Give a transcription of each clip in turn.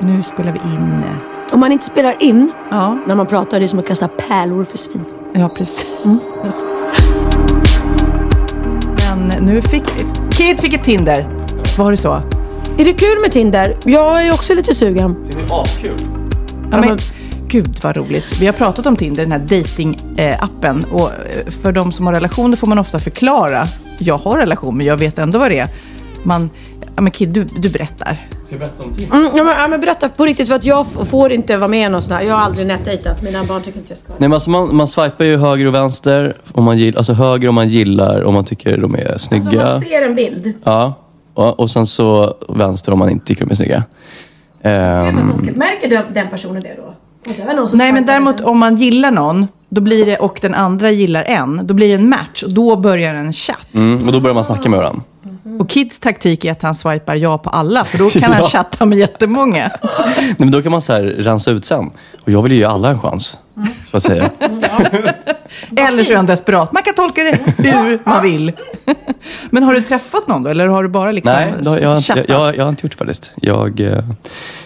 Nu spelar vi in. Om man inte spelar in Ja, när man pratar, det är som att kasta pärlor för svin. ja precis. Men nu fick... Kid fick ett Tinder. Var det så? Är det kul med Tinder? Jag är också lite sugen. Ja, men, gud vad roligt. Vi har pratat om Tinder, den här dating-appen. Och eh, för de som har relationer får man ofta förklara. Jag har relation, men jag vet ändå vad det är. Man, ja, men Kid, du, du berättar. Mm, ja, men, ja, men berätta på riktigt, för att jag får inte vara med i någon sån här. Jag har aldrig nätdejtat. Mina barn tycker inte jag ska. Nej, men alltså man, man swipar ju höger och vänster. Om man gill, alltså höger om man gillar, om man tycker de är snygga. Så man ser en bild. Ja, och, och sen så vänster om man inte tycker de är snygga. Gud Ehm, vad taskigt. Märker den, den personen det då? Det Nej, men däremot om man gillar någon då blir det, och den andra gillar en, då blir det en match och då börjar en chatt. mm, och då börjar man snacka med varandra. Och Kids taktik är att han swipar ja på alla, för då kan han chatta med jättemånga. Nej, men då kan man så här rensa ut sen. Och jag vill ju ge alla en chans, så att säga. Eller så är han desperat. Man kan tolka det hur man vill. Men har du träffat någon då, eller har du bara liksom Nej, då, jag, har inte, chattat? jag, jag, jag har inte gjort det faktiskt. Jag, eh,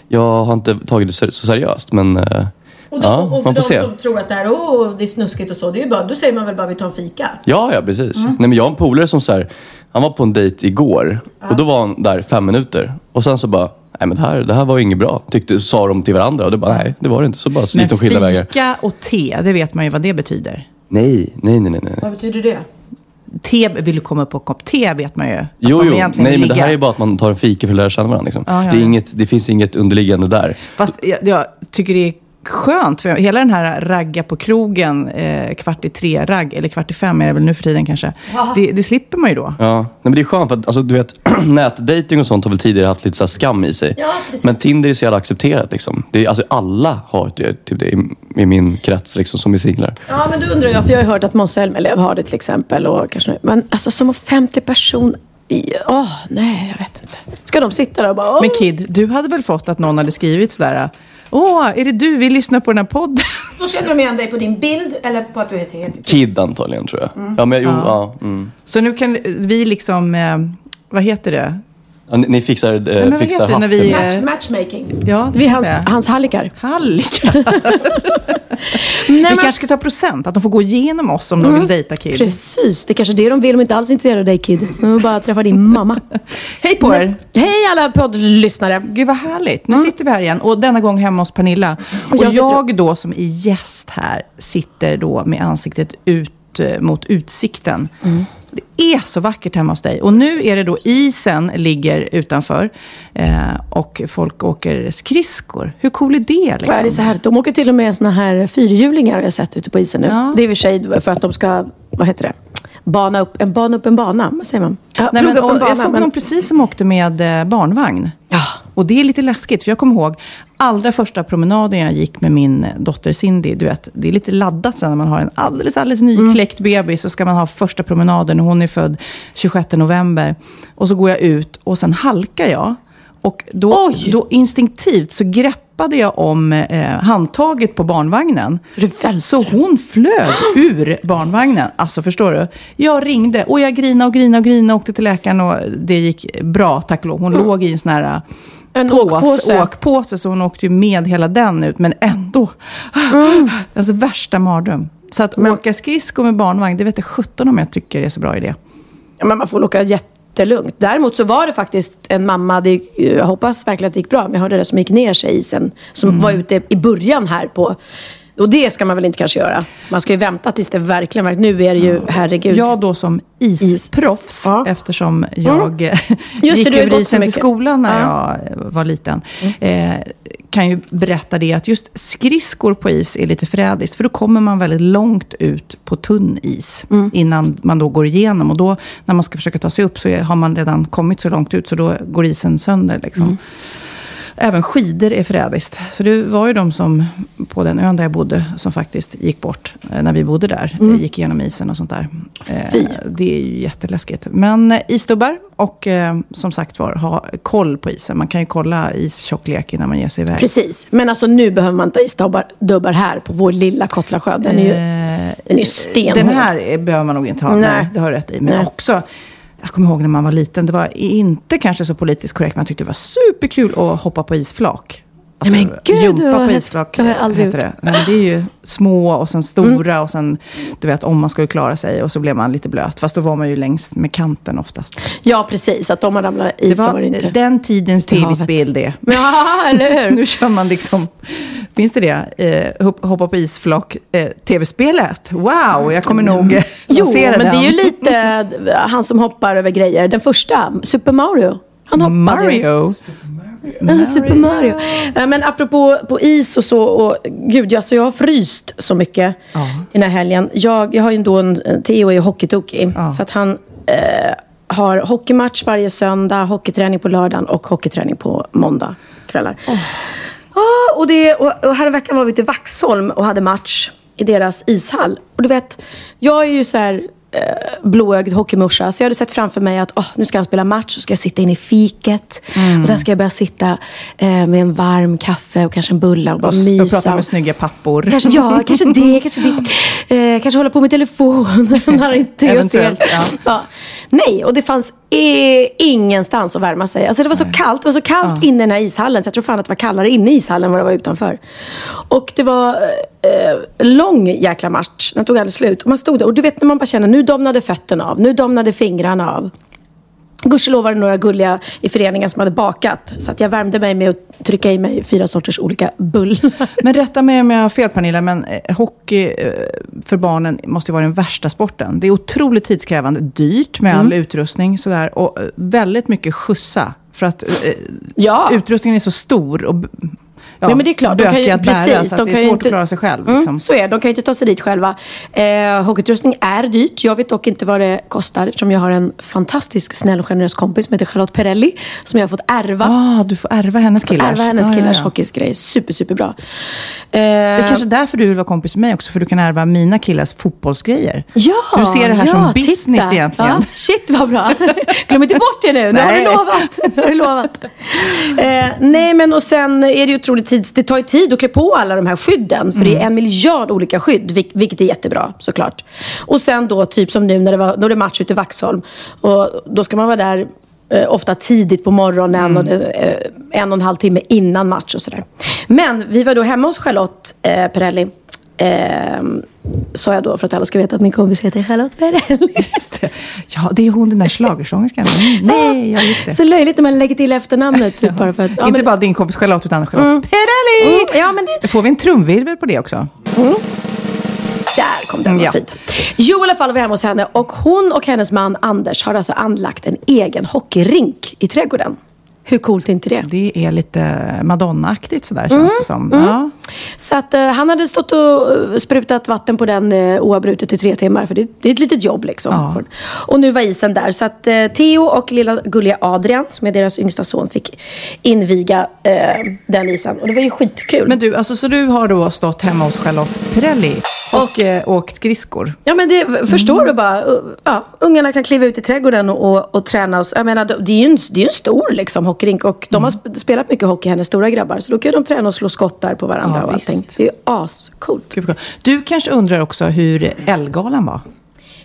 jag har inte tagit det så, så seriöst, men eh, Och, då, ja, och för de se. som tror att det här oh, det är snuskigt och så, det är ju bara, då säger man väl bara vi tar en fika. Ja, ja precis. Nej, men jag har en polare som så här, han var på en dejt igår och då var han där fem minuter. Och sen så bara, nej men det här, det här var ju inget bra. Tyckte, sa de till varandra och det bara, nej det var det inte. Så bara så gick de skilda vägar. fika och te, det vet man ju vad det betyder. Nej, nej, nej, nej. nej. Vad betyder det? Te, vill du komma upp på en kopp te vet man ju. Att Jo, de jo. egentligen Nej, vill men det här ligga. är bara att man tar en fika för att lära känna varandra. Liksom. Ja, ja, det, är ja. inget, det finns inget underliggande där. Fast jag, jag tycker det är skönt, för hela den här ragga på krogen, eh, kvart i tre ragg, eller kvart i fem är det väl nu för tiden kanske. Det, det slipper man ju då. Ja, nej, men det är skönt för att alltså, du vet, nätdating och sånt har väl tidigare haft lite så här skam i sig. Ja, men Tinder är så jävla accepterat. Liksom. Det är, alltså, alla har det, typ det i, i min krets liksom, som är singlar. Ja, men då undrar jag, för jag har hört att Måns Zelmerlöw har det till exempel. Och kanske, men alltså som offentlig person, i- åh nej, jag vet inte. Ska de sitta där och bara, åh. Men Kid, du hade väl fått att någon hade skrivit sådär, åh, är det du, vi lyssnar på den här podden? Då känner de igen dig på din bild eller på att du heter heter Kid antagligen tror jag. Ja, men, jo, ja. mm. Så nu kan vi liksom, eh, vad heter det? Ja, ni, ni fixar, eh, men fixar heter det när haffen. vi, eh, Match, matchmaking. Ja, det Vi är hans, jag hans. Hallickar. Nej, Vi men- kanske ska ta procent, att de får gå igenom oss om de vill dejta Kid. Precis, det är kanske är det de vill. De är inte alls intresserade av dig Kid. De vill bara träffa din mamma. Hej på er! Hej alla poddlyssnare. Gud vad härligt. Nu sitter vi här igen och denna gång hemma hos Pernilla. Och jag jag, sitter- då som är gäst här sitter då med ansiktet ut eh, mot utsikten. Det är så vackert hemma hos dig. Och nu är det då isen ligger utanför eh, och folk åker skridskor. Hur cool är det? Liksom? Är det så här? De åker till och med såna här fyrhjulingar har jag sett ute på isen nu. Ja. Det är i och för sig för att de ska, vad heter det? Bana upp en, bana upp en bana. Vad säger man? Ja, Nej, men, upp en bana. jag såg men- någon precis som åkte med eh, barnvagn. Och det är lite läskigt, för jag kommer ihåg allra första promenaden jag gick med min dotter Cindy. Du vet, det är lite laddat när man har en alldeles, alldeles nykläckt bebis. Så ska man ha första promenaden och hon är född 26 november. Och så går jag ut och sen halkar jag. Och då, Oj! då instinktivt så greppade jag om eh, handtaget på barnvagnen. Så hon flög ur barnvagnen. Alltså förstår du? Jag ringde och jag grinade och grinade och grinade och åkte till läkaren och det gick bra, tack och lov. Hon låg i en sån här En pås, åkpåse. åkpåse, så hon åkte ju med hela den ut, men ändå. Mm. Alltså värsta mardröm. Så att åka skridskor med barnvagn, det vet jag 17 om jag tycker är så bra idé. Ja, men man får åka jättelugnt. Däremot så var det faktiskt en mamma, det, jag hoppas verkligen att det gick bra, men jag hörde det som gick ner sig i isen. Som Mm. var ute i början här på... Och det ska man väl inte kanske göra. Man ska ju vänta tills det verkligen, verkligen- nu är det ju, herregud. Jag då som isproffs, Ja. eftersom jag Just gick det, över isen till skolan när Ja. Mm. jag var liten, eh, kan ju berätta det att just skridskor på is är lite förrädiskt. För då kommer man väldigt långt ut på tunn is Mm. innan man då går igenom. Och då när man ska försöka ta sig upp så har man redan kommit så långt ut så då går isen sönder. Liksom. Även skidor är förrädiskt. Så det var ju de som, på den ön där jag bodde, som faktiskt gick bort eh, när vi bodde där. Mm. Eh, Gick igenom isen och sånt där. Eh, Det är ju jätteläskigt. Men isdubbar och som sagt var, ha koll på isen. Man kan ju kolla istjocklek innan man ger sig iväg. Precis. Men alltså nu behöver man inte isdubbar dubbar här på vår lilla Kottlasjö. Den är ju, Eh, den är stenhård. Den här är- behöver man nog inte ha. Nej. Nej. det har du rätt i. Men Nej. också, jag kommer ihåg när man var liten, det var inte kanske så politiskt korrekt, men man tyckte det var superkul att hoppa på isflak. Alltså, Nej, men gud, jumpa på isflak Det har jag aldrig heter det. Nej, det är ju små och sen stora och sen, du vet, om man ska ju klara sig och så blev man lite blöt. Fast då var man ju längst med kanten oftast. Ja, precis. Att om man ramlar i Det så var det inte... den tidens tv-spel det. Ja, eller hur? Nu kör man liksom, finns det det? Eh, hop- hoppa på isflak, eh, tv-spelet. Wow, jag kommer nog eh, Jo, men den. det är ju lite han som hoppar över grejer. Den första, Super Mario. Han hoppade. ju. Mario. Ja, Super Mario. Eh, Men apropå på is och så. Och, gud, alltså jag har fryst så mycket Ja. i den här helgen. Jag, jag har ju ändå en, en Theo är ju hockeytokig. Ja. Så att han eh, har hockeymatch varje söndag, hockeyträning på lördagen och hockeyträning på måndag kvällar. Ah, och, det, och, och häromveckan var vi till Vaxholm och hade match i deras ishall. Och du vet, jag är ju så här eh, blåögd hockeymorsa. Så jag hade sett framför mig att åh, nu ska han spela match, så ska jag sitta inne i fiket. Och där ska jag börja sitta eh, med en varm kaffe och kanske en bulle och bara Och, och mysa. prata med snygga pappor. Kanske, ja, kanske det, kanske det. Eh, kanske hålla på med telefon när inte jag ser. Eventuellt, ja. Ja. Nej, och det fanns eh, ingenstans att värma sig. Alltså det var så kallt. Det var så kallt inne i den här ishallen. Så jag tror fan att det var kallare inne i ishallen än vad det var utanför. Och det var eh, lång jäkla match. Den tog aldrig slut. Och man stod där och du vet när man bara känner nu domnade fötterna av. Nu domnade fingrarna av. Gudskelov var det några gulliga i föreningen som hade bakat. Så att jag värmde mig med att trycka i mig fyra sorters olika bullar. Men rätta mig om jag har fel Pernilla, men eh, hockey eh, för barnen måste ju vara den värsta sporten. Det är otroligt tidskrävande, dyrt med Mm. all utrustning sådär, och eh, väldigt mycket skjutsa. För att eh, Ja. utrustningen är så stor och ja, Nej, men det är klart, de kan ju- att bära, precis, så de det är svårt inte- att klara sig själv. Mm, Liksom. så är det. De kan ju inte ta sig dit själva. Eh, hockeyutrustning är dyrt. Jag vet dock inte vad det kostar eftersom jag har en fantastisk snäll och generös kompis som heter Charlotte Perrelli. Som jag har fått ärva. Ah, du får ärva hennes killars. Ärva hennes Ja, ja, killars ja. hockeysgrej. Super, superbra. Eh, Det är kanske därför du vill vara kompis med mig också, för du kan ärva mina killars fotbollsgrejer. Ja, Du ser det här ja, som business titta. egentligen. Ja, shit vad bra. Glöm inte bort det nu. Nu har du lovat. Nu har du lovat. Eh, nej men och sen är det ju otroligt tid. Det tar ju tid att klä på alla de här skydden. För det är Mm. en miljard olika skydd. vil- Vilket är jättebra såklart. Och sen då typ som nu när det var, när det är match ute i Vaxholm. Och då ska man vara där eh, ofta tidigt på morgonen. Mm. Och eh, en och en halv timme innan match och sådär. Men vi var då hemma hos Charlotte eh, Perrelli. Sa jag då för att alla ska veta att min kompis heter Charlotte det. Ja, det är hon den där schlagersångerskan. Mm, Nej, ja just det. Så löjligt när man lägger till efternamnet. Typ, bara för att, ja, Inte men, bara din kompis Charlotte, utan Charlotte Perrelli! Mm, ja, men det, Får vi en trumvirvel på det också? där kom den, vad Ja. fint. Jo, i alla fall var vi hemma hos henne och hon och hennes man Anders har alltså anlagt en egen hockeyrink i trädgården. Hur coolt är inte det? Det är lite Madonna-aktigt sådär känns det som. Ja. Så att eh, han hade stått och eh, sprutat vatten på den uh, oavbrutet i tre timmar. För det, det är ett litet jobb liksom. Ja. Och nu var isen där. Så att eh, Theo och lilla gulliga Adrian, som är deras yngsta son, fick inviga eh, den isen. Och det var ju skitkul. Men du, alltså, så du har då stått hemma hos Charlotte Perrelli och eh, åkt skridskor? Ja men det, förstår du bara. Ja, ungarna kan kliva ut i trädgården och, och, och träna. Och, jag menar, det är ju en, det är en stor liksom, hockeyrink och de har sp- spelat mycket hockey, hennes stora grabbar. Så då kan de träna och slå skott där på varandra och allting. Det är ascoolt. Du kanske undrar också hur Ellegalan var?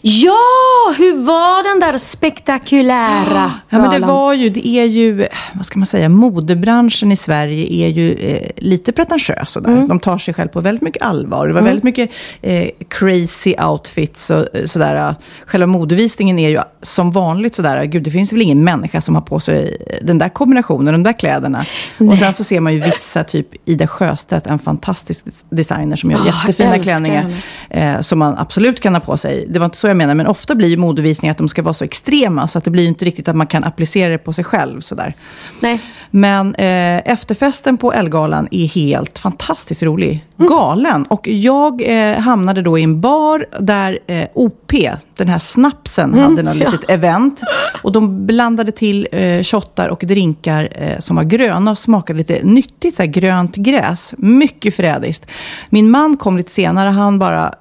Ja, hur var den där spektakulära Ja, men det var ju, det är ju, vad ska man säga, modebranschen i Sverige är ju eh, lite pretentiös sådär. Mm. De tar sig själv på väldigt mycket allvar. Det var väldigt mycket eh, crazy outfits och eh, sådär. Själva modevisningen är ju som vanligt sådär, gud det finns väl ingen människa som har på sig den där kombinationen, de där kläderna. Och sen så ser man ju vissa, typ Ida Sjöstedt, en fantastisk designer som gör jag jättefina klänningar. Eh, som man absolut kan ha på sig. Det var inte så jag menar, men ofta blir ju modevisningar att de ska vara så extrema, så att det blir ju inte riktigt att man kan applicera det på sig själv. Sådär. Nej. Men eh, efterfesten på Elgalan är helt fantastiskt rolig. Galen. Och jag eh, hamnade då i en bar där eh, OP, den här snapsen, hade något litet event. Och de blandade till eh, shottar och drinkar eh, som var gröna och smakade lite nyttigt, så grönt gräs. Mycket frädiskt. Min man kom lite senare, han bara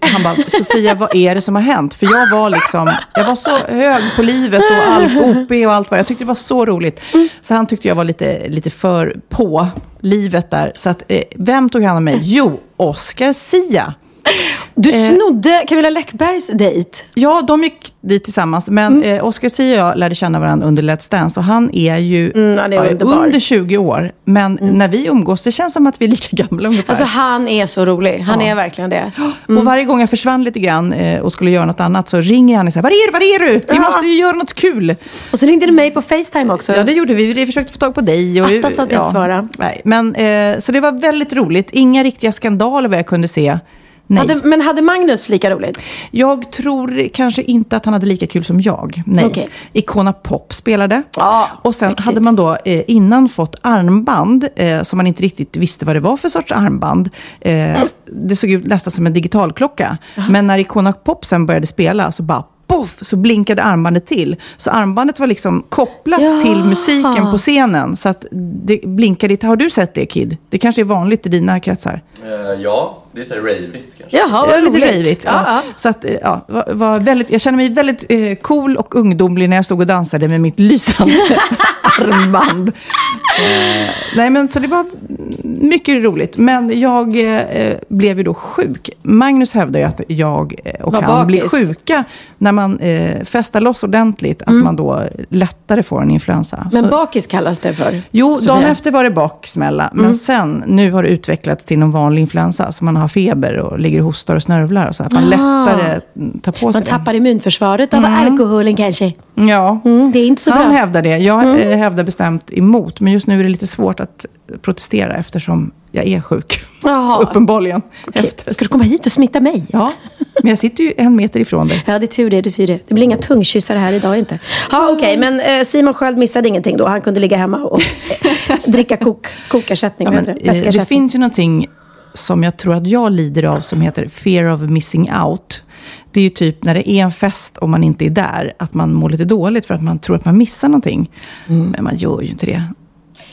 han bara, Sofia vad är det som har hänt? För jag var liksom, jag var så hög på livet och all OP och allt vad Jag tyckte det var så roligt. Så han tyckte jag var lite, lite för på livet där. Så att, eh, vem tog hand om mig? Jo, Oscar Sia. Du Eh. snodde Camilla Läckbergs dejt. Ja, de gick dit tillsammans. Men eh, Oscar Sia och jag lärde känna varandra under Let's Dance. Och han är ju Mm, han är ja, under 20 år. Men när vi umgås, det känns som att vi är lika gamla ungefär. Alltså han är så rolig. Han Ja. är verkligen det. Och varje gång jag försvann lite grann eh, och skulle göra något annat så ringer han och säger, var är du, var är du? Vi Ja. måste ju göra något kul. Och så ringde du mig på Facetime också. Ja, det gjorde vi. Vi försökte få tag på dig. Och, Attas att inte svara. Nej, men, eh, så det var väldigt roligt. Inga riktiga skandaler vad jag kunde se. Nej. hade, men hade Magnus lika roligt? Jag tror kanske inte att han hade lika kul som jag. Nej. Okej. Icona Pop spelade. Ja, och sen mäktigt. hade man då eh, innan fått armband eh, som man inte riktigt visste vad det var för sorts armband. Eh, det såg ut nästan som en digitalklocka. Men när Icona Pop sen började spela så bara Poff, så blinkade armbandet till. Så armbandet var liksom kopplat Ja. till musiken på scenen. Så att det blinkade. Har du sett det Kid? Det kanske är vanligt i dina kretsar? Eh, ja, det är så här ravigt kanske. Jaha, Ja, vad lite. Ja, Ja. ja. Så att, eh, ja, var, var väldigt, jag kände mig väldigt eh, cool och ungdomlig när jag stod och dansade med mitt lysande armband. Eh, nej, men så det var mycket roligt. Men jag eh, blev ju då sjuk. Magnus hävdar ju att jag eh, och Var han blir bakis. sjuka när man eh, festar loss ordentligt. Att man då lättare får en influensa. Mm. Men Så- bakis kallas det för. Jo, Sofia. dagen efter var det baksmälla. Men Mm. sen, nu har det utvecklats till någon vanlig influensa. Så man har feber och ligger och hostar och snörvlar. Och så att man Ah. lättare mm, tar på sig Man tappar immunförsvaret av alkoholen kanske. det. Ja. Mm, det är inte så Han bra. Mm. hävdar det. Jag eh, hävdar bestämt emot. Men just nu är det lite svårt att protestera eftersom jag är sjuk. Jaha. Uppenbarligen. Okej. Efter. Ska du komma hit och smitta mig? Ja, men jag sitter ju en meter ifrån dig. Ja, det är tur det. Det, är tur det. det blir inga tungkyssar här idag inte. Ja, okej. Men eh, Simon Sköld missade ingenting då. Han kunde ligga hemma och eh, dricka kok, kokersättning. Ja, men, heter det? eh, finns ju någonting som jag tror att jag lider av som heter fear of missing out. Det är ju typ när det är en fest och man inte är där, att man mår lite dåligt för att man tror att man missar någonting. Men man gör ju inte det.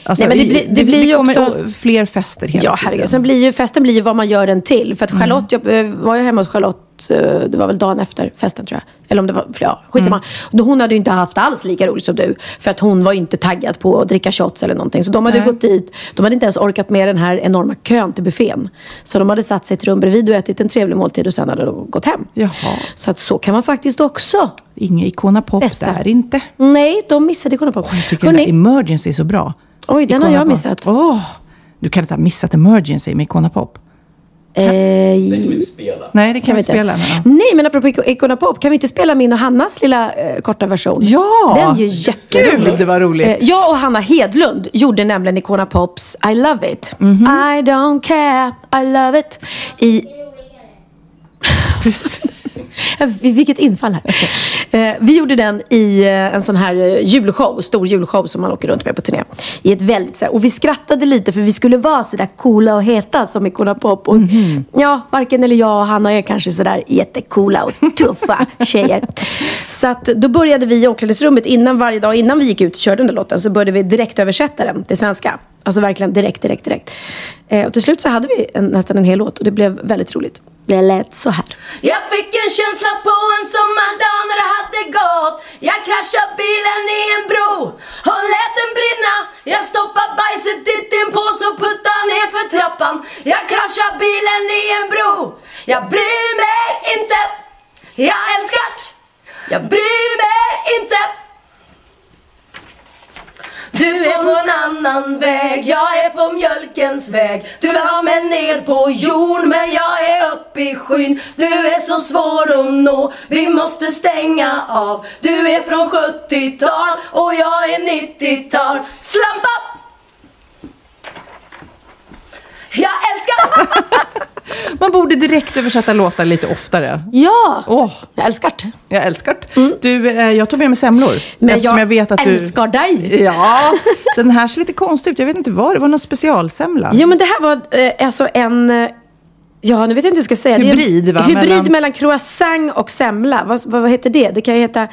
Alltså, Mm. Nej, men det blir- det blir ju också- fler fester hela Ja, tiden. herregud. Sen blir ju festen blir ju vad man gör den till. För att Mm. Charlotte, jag eh, var ju hemma hos Charlotte, eh, det var väl dagen efter festen tror jag. Eller om det var, ja, skitsamma. Mm. Hon hade ju inte haft alls lika roligt som du. För att hon var ju inte taggad på att dricka shots eller någonting. Så de hade Nej. gått dit, de hade inte ens orkat med den här enorma kön till buffén. Så de hade satt sig i ett rum bredvid och ätit en trevlig måltid och sen hade de gått hem. Jaha, Så att så kan man faktiskt också. inga Icona Pop Festa. där inte. Nej, de missade Icona Pop. Jag tycker den där Emergency är så bra. Oj, den har jag Pop. missat. Åh, du kan inte ha missat Emergency med Icona Pop. eh, Den kan vi inte spela. Nej, det kan, Kan vi inte spela. Men. Nej, men apropå Ico- Icona Pop, kan vi inte spela min och Hannas lilla eh, korta version? Ja! Den är ju jättekul. Gud, det var roligt. Eh, jag och Hanna Hedlund gjorde nämligen Icona Pops I Love It. Mhm. I don't care, I love it. I... Vilket infall här. Eh, vi gjorde den i eh, en sån här eh, julshow, stor julshow som man åker runt med på turné. I ett väldigt, så här, och vi skrattade lite för vi skulle vara sådär coola och heta som Icona Pop. Och, Mhm. Ja, varken eller jag och Hanna är kanske sådär jättecoola och tuffa tjejer. Så att då började vi i omklädningsrummet innan varje dag, innan vi gick ut och körde den där låten, så började vi direkt översätta den till svenska. Alltså verkligen direkt, direkt, direkt. Eh, och till slut så hade vi en, nästan en hel låt och det blev väldigt roligt. Det lät så här. Jag fick en känsla på en sommardag när det hade gått Jag kraschade bilen i en bro och lät den brinna Jag stoppade bajset i en påse och puttade ner för trappan Jag kraschade bilen i en bro Jag bryr mig inte Jag älskar. Jag bryr mig inte. Du är på en annan väg, jag är på mjölkens väg. Du vill ha mig ner på jorden men jag är upp i skyn. Du är så svår att nå, vi måste stänga av. Du är från 70-tal och jag är 90-tal Slampa! Jag älskar Man borde direkt översätta låtar lite oftare. Ja, Åh, jag älskar det. jag älskar det. Du, eh, jag tog med mig semlor. Men eftersom jag, jag vet att du... älskar dig. Ja, den här ser lite konstig ut. Jag vet inte vad det var. någon specialsemla. Jo men det här var eh, alltså en... eh, Ja, nu vet jag inte hur jag ska säga. Hybrid, det är va? hybrid mellan... Mellan- croissant och semla. Vad, vad, vad heter det? Det kan ju heta...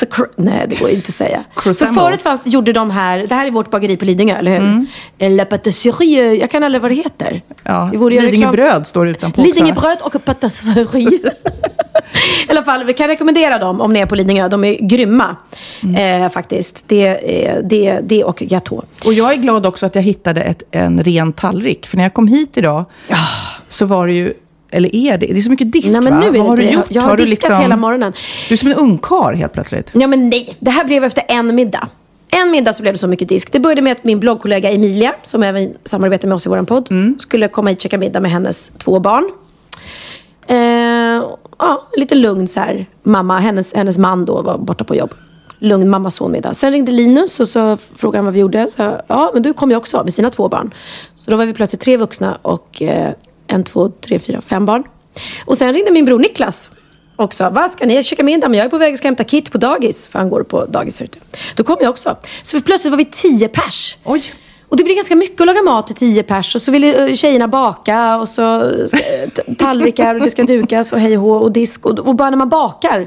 Sacr- Nej, det går inte att säga. För förut fanns, gjorde de här, det här är vårt bageri på Lidingö, eller hur? Mm. La patisserie, jag kan aldrig vad det heter. Ja, Lidingö bröd står utanpå också. Lidingö bröd och patisserie. I alla fall, vi kan rekommendera dem om ni är på Lidingö. De är grymma Mm. eh, faktiskt. Det, det, det och gâteau. Och jag är glad också att jag hittade ett, en ren tallrik. För när jag kom hit idag så var det ju, eller är det, det är så mycket disk Nej, men va? nu är det Vad har inte du det. gjort? Jag har, liksom- diskat hela morgonen. Du är som en ungkarl helt plötsligt. Ja men nej, det här blev efter en middag. En middag så blev det så mycket disk. Det började med att min bloggkollega Emilia, som även samarbetar med oss i vår podd, skulle komma hit och käka middag med hennes två barn. Eh, ja, lite lugn så här. Mamma, hennes, hennes man då var borta på jobb. Lugn mamma-son-middag. Sen ringde Linus och så frågade han vad vi gjorde. Så, ja, men du kom ju också med sina två barn. Så då var vi plötsligt tre vuxna och eh, en, två, tre, fyra, fem barn. Och sen ringde min bror Niklas också. Vad ska ni käka middag? Men jag är på väg att ska hämta Kit på dagis. För han går på dagis här ute. Då kom jag också. Så plötsligt var vi tio pers. Oj. Och det blir ganska mycket att laga mat till tio pers. Och så vill eh, tjejerna baka och så t- tallrikar och det ska dukas och hej och och disk. Och, och bara när man bakar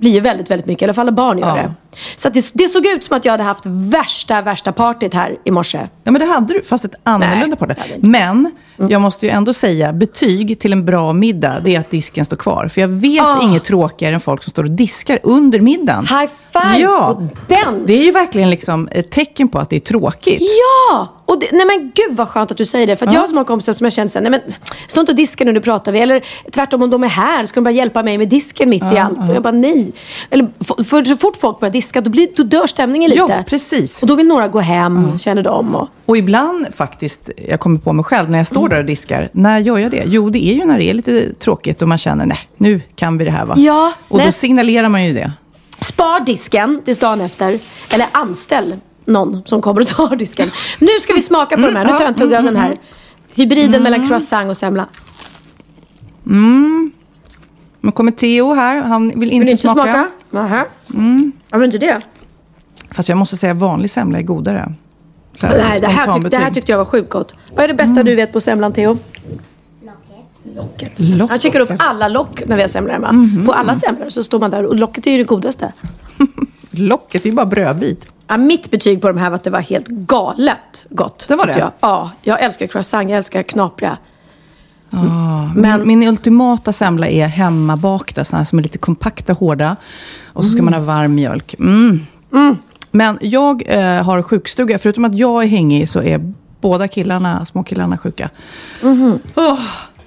blir ju väldigt, väldigt mycket. I alla fall barn gör Ja. det. Så det, det såg ut som att jag hade haft värsta, värsta partyt här i morse. Ja, men det hade du, fast ett annorlunda det. det hade jag. Men måste ju ändå säga, betyg till en bra middag, det är att disken står kvar. För jag vet Ah. inget tråkigare än folk som står och diskar under middagen. High five ja, på den! Det är ju verkligen liksom ett tecken på att det är tråkigt. Ja! Och det, nej men gud vad skönt att du säger det. För att jag har så många kompisar som jag känner såhär, nej men stå inte och diska nu, nu pratar vi. Eller tvärtom om de är här, ska de bara hjälpa mig med disken mitt i allt? Och jag bara nej. Eller f- för så fort folk börjar diska, då, blir, då dör stämningen lite. Ja, precis. Och då vill några gå hem, känner de. Och, Och ibland faktiskt, jag kommer på mig själv när jag står där och diskar. När gör jag det? Jo, det är ju när det är lite tråkigt och man känner, nej, nu kan vi det här va? Ja, och då nej. signalerar man ju det. Spar disken tills dagen efter. Eller anställ någon som kommer och tar disken. Nu ska vi smaka på de här. Nu tar jag en tugga av den här. Hybriden mellan croissant och semla. Men kommer Theo här, han vill inte, Vill inte smaka. smaka? Nähä. Mm. Varför inte det? Fast jag måste säga, vanlig semla är godare. Så här, Nej, det, här tyck, det här tyckte jag var sjukt gott. Vad är det bästa du vet på semlan, Theo? Lock. Han checkar upp alla lock när vi har semlor hemma. På alla semlor så står man där och locket är ju det godaste. Locket är ju bara brödbit. Ja, mitt betyg på de här var att det var helt galet gott. Det var det? Jag. Ja, jag älskar croissant, jag älskar knapriga. Men min ultimata semla är hemmabakta, sådana som är lite kompakta, hårda. Och så ska man ha varm mjölk. Mm. Men jag eh, har sjukstuga. Förutom att jag är hängig så är båda killarna, små killarna sjuka. Åh,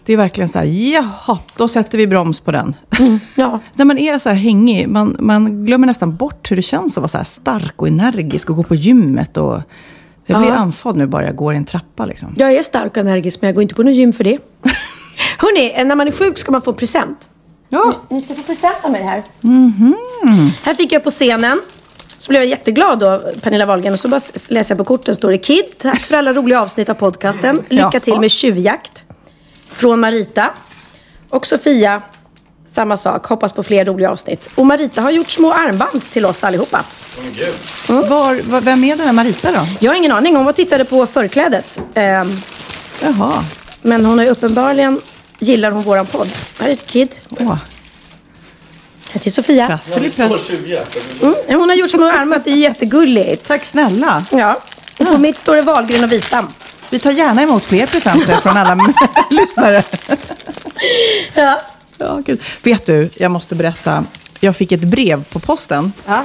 det är verkligen så här, jaha, då sätter vi broms på den. Ja. När man är så här hängig, man, man glömmer nästan bort hur det känns att vara så här stark och energisk och gå på gymmet. Och jag blir Ja. andfådd nu bara jag går i en trappa. Liksom. Jag är stark och energisk men jag går inte på någon gym för det. Hörni, när man är sjuk ska man få present. Ja. Ni ska få present av mig här. Här fick jag på scenen. Så blev jag jätteglad då, Pernilla Wahlgren. Och så bara läser jag på korten, står det Kid. Tack för alla roliga avsnitt av podcasten. Lycka Ja. till med tjuvjakt. Från Marita. Och Sofia, samma sak. Hoppas på fler roliga avsnitt. Och Marita har gjort små armband till oss allihopa. Var, var, vem är den här Marita då? Jag har ingen aning. Hon var tittade på förklädet. Ehm, Jaha. men hon har ju uppenbarligen gillar hon våran podd. Här är ett Kid. Åh, Här till Sofia. prassel i press. Mm, hon har gjort små armar. Det är jättegulligt. Tack snälla. Ja. Och på mitt står det Wahlgren och Wistam. Vi tar gärna emot fler presenter från alla lyssnare. Ja. Ja, gud. Vet du, jag måste berätta. Jag fick ett brev på posten. Ja.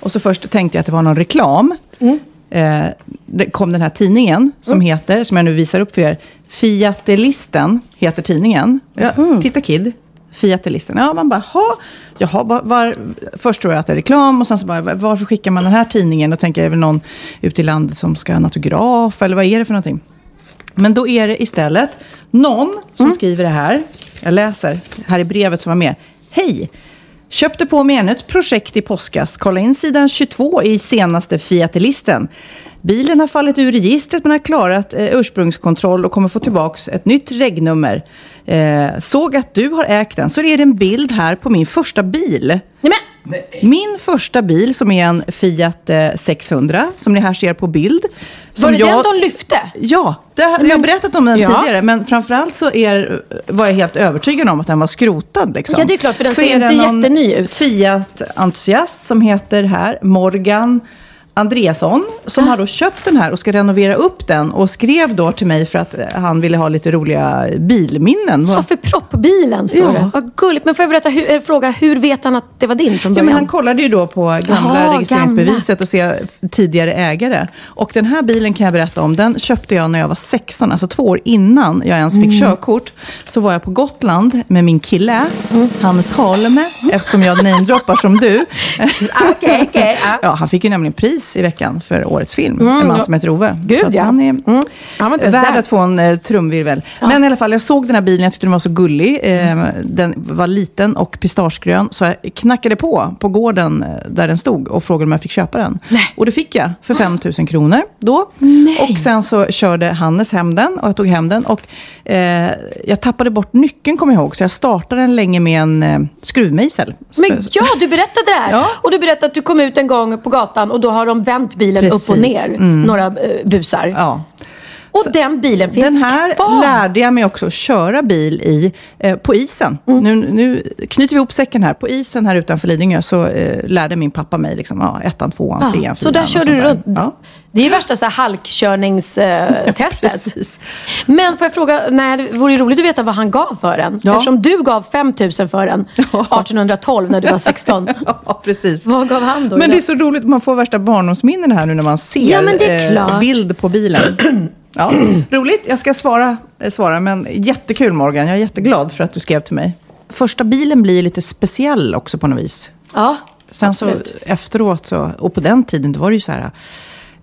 Och så först tänkte jag att det var någon reklam. Mm. Eh, det kom den här tidningen som heter, som jag nu visar upp för er, Fiatelisten heter tidningen. Ja, Mm. Titta Kid, Fiatelisten. Ja, man bara, jaha, jaha var, var, först tror jag att det är reklam och sen så bara, varför skickar man den här tidningen? Och tänker, är det någon ute i landet som ska ha en autograf? Eller vad är det för någonting? Men då är det istället någon som skriver det här. Jag läser här i brevet som var med. Hej! Köpte på mig ännu ett projekt i påskas. Kolla in sidan 22 i senaste Fiatelisten. Bilen har fallit ur registret men har klarat eh, ursprungskontroll och kommer få tillbaka ett nytt regnummer. Eh, såg att du har ägt den, så är det en bild här på min första bil. Nej, men, min första bil som är en Fiat eh, 600, som ni här ser på bild. var det den de lyfte? Ja, det, har- jag har berättat om den Ja. tidigare. Men framförallt så är, var jag helt övertygad om att den var skrotad. Liksom. Ja, det är klart, för den så ser inte jätteny ut. Fiat-entusiast som heter här Morgan Andreasson. Som har då köpt den här och ska renovera upp den. Och skrev då till mig för att eh, han ville ha lite roliga bilminnen. Sofie Propp-bilen står Ja. det. Vad gulligt. Men får jag berätta, hur, eh, fråga, hur vet han att det var din från Ja, början? men han kollade ju då på gamla Jaha, registreringsbeviset och se tidigare ägare. Och den här bilen kan jag berätta om. Den köpte jag när jag var 16, alltså två år innan jag ens fick körkort. Så var jag på Gotland med min kille, Hannes Holm, eftersom jag namedroppar som du. Okej, okej. ja. Ja, han fick ju nämligen pris i veckan för årets film. en man som heter Ove. Gud, Så att ja. Han är Mm. Han var inte ens värd där. att få en eh, trumvirvel. Men i alla fall, jag såg den här bilen, jag tyckte den var så gullig. Eh, den var liten och pistagegrön. Så jag knackade på, på gården eh, där den stod och frågade om jag fick köpa den. Och det fick jag för 5 000 kronor då. Och sen så körde Hannes hem den och jag tog hem den. Och eh, jag tappade bort nyckeln, kommer jag ihåg. Så jag startade den länge med en eh, skruvmejsel. Men ja, du berättade det här. Ja. Och du berättade att du kom ut en gång på gatan och då har de vänt bilen upp och Precis. ner. Några eh, busar. Ja. Och den bilen finns Den här kvar. lärde jag mig också att köra bil i eh, på isen. Mm. Nu, nu knyter vi ihop säcken här. På isen här utanför Lidingö så eh, lärde min pappa mig liksom, ja, ettan, tvåan, Ja, trean, så där fyran körde du runt. Ja. Det är ju värsta så här halkkörningstestet. Precis. Men får jag fråga, nej, det vore ju roligt att veta vad han gav för den. Ja. Eftersom du gav 5 000 för den 1812 när du var 16. Ja, precis. Vad gav han då? Men det är så roligt, man får värsta barndomsminnen här nu när man ser Ja, eh, bild på bilen. Ja, roligt, jag ska svara, eh, svara, men jättekul Morgan. Jag är jätteglad för att du skrev till mig. Första bilen blir lite speciell också på något vis. Ja, Sen så absolut. efteråt, så, och på den tiden, då var det ju så här,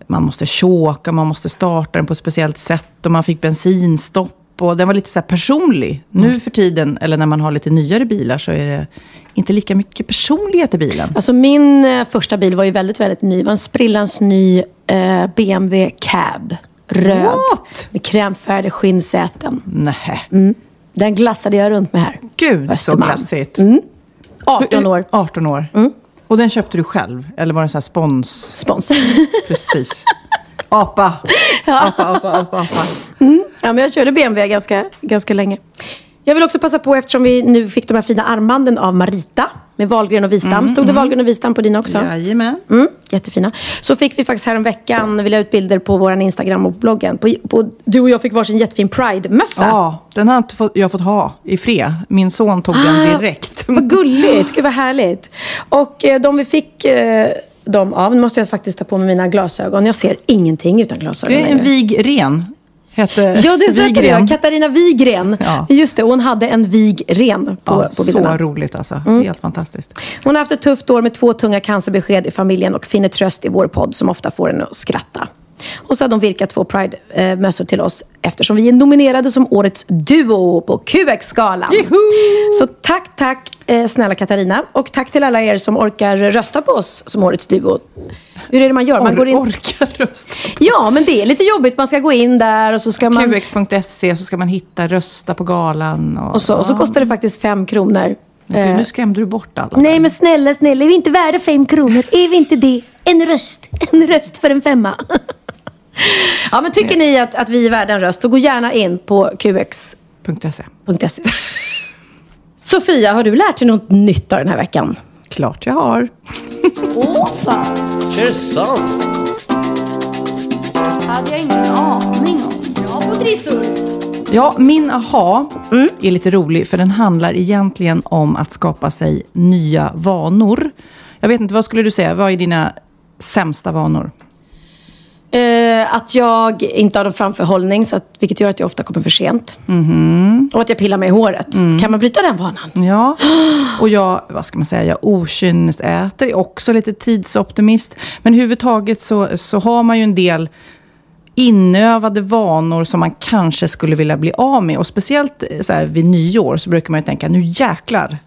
man måste choka, man måste starta den på ett speciellt sätt och man fick bensinstopp. Och den var lite så här personlig. Mm. Nu för tiden, eller när man har lite nyare bilar, så är det inte lika mycket personlighet i bilen. Alltså min eh, första bil var ju väldigt, väldigt ny. Det var en sprillans ny eh, BMW Cab. Röd. What? Med krämfärgade skinnsäten. Nej, Den glassade jag runt med här. gud så glassigt. 18 år. 18 år. Och den köpte du själv? Eller var det en sån här spons? Spons. Precis. Apa. Apa, apa, apa, apa. Ja, men jag körde BMW ganska, ganska länge. Jag vill också passa på, eftersom vi nu fick de här fina armbanden av Marita. Med Wahlgren och Wistam. Stod det Wahlgren och Wistam på dina också? Jajamän. Mm, jättefina. Så fick vi faktiskt häromveckan, vi la ut bilder på vår Instagram och bloggen. På, på, du och jag fick varsin jättefin Pride-mössa. Ja, den har inte fått, jag fått ha i fred. Min son tog den direkt. Vad gulligt, gud vad härligt. Och eh, de vi fick eh, dem av, nu måste jag faktiskt ta på mig mina glasögon. Jag ser ingenting utan glasögon Det är en längre. Vigren. Hette Ja, det är så det. Katarina Wigren. Ja. Just det, hon hade en Wigren på, Ja, på så bilderna. roligt alltså. Mm. Helt fantastiskt. Hon har haft ett tufft år med två tunga cancerbesked i familjen och finner tröst i vår podd som ofta får henne att skratta. Och så har de virkat två Pride-mössor till oss eftersom vi är nominerade som årets duo på QX-galan. Så tack, tack eh, snälla Katarina. Och tack till alla er som orkar rösta på oss som årets duo. Hur är det man gör? Man Or, går in... Orkar rösta. Ja, men det är lite jobbigt. Man ska gå in där och så ska man... QX.se så ska man hitta rösta på galan. Och, Och så, och så kostar det faktiskt fem kronor. Men Eh, Gud, nu skrämde du bort alla. Nej men snälla, snälla, är vi inte värda fem kronor? Är vi inte det? En röst, en röst för en femma. ja men tycker ni att, att vi är värda en röst, då gå gärna in på qx.se. .se. Sofia, har du lärt dig något nytt av den här veckan? Klart jag har. Åh fan! Är det sant? hade jag ingen aning om. Bra på trissor! Ja, min aha Mm. är lite rolig för den handlar egentligen om att skapa sig nya vanor. Jag vet inte, vad skulle du säga? Vad är dina sämsta vanor? Eh, att jag inte har någon framförhållning, så att, vilket gör att jag ofta kommer för sent. Och att jag pillar mig i håret. Kan man bryta den vanan? Ja, och jag, vad ska man säga, jag okynnesäter, är också lite tidsoptimist. Men överhuvudtaget så, så har man ju en del inövade vanor som man kanske skulle vilja bli av med. Och speciellt eh, så här, vid nyår så brukar man ju tänka, nu jäklar.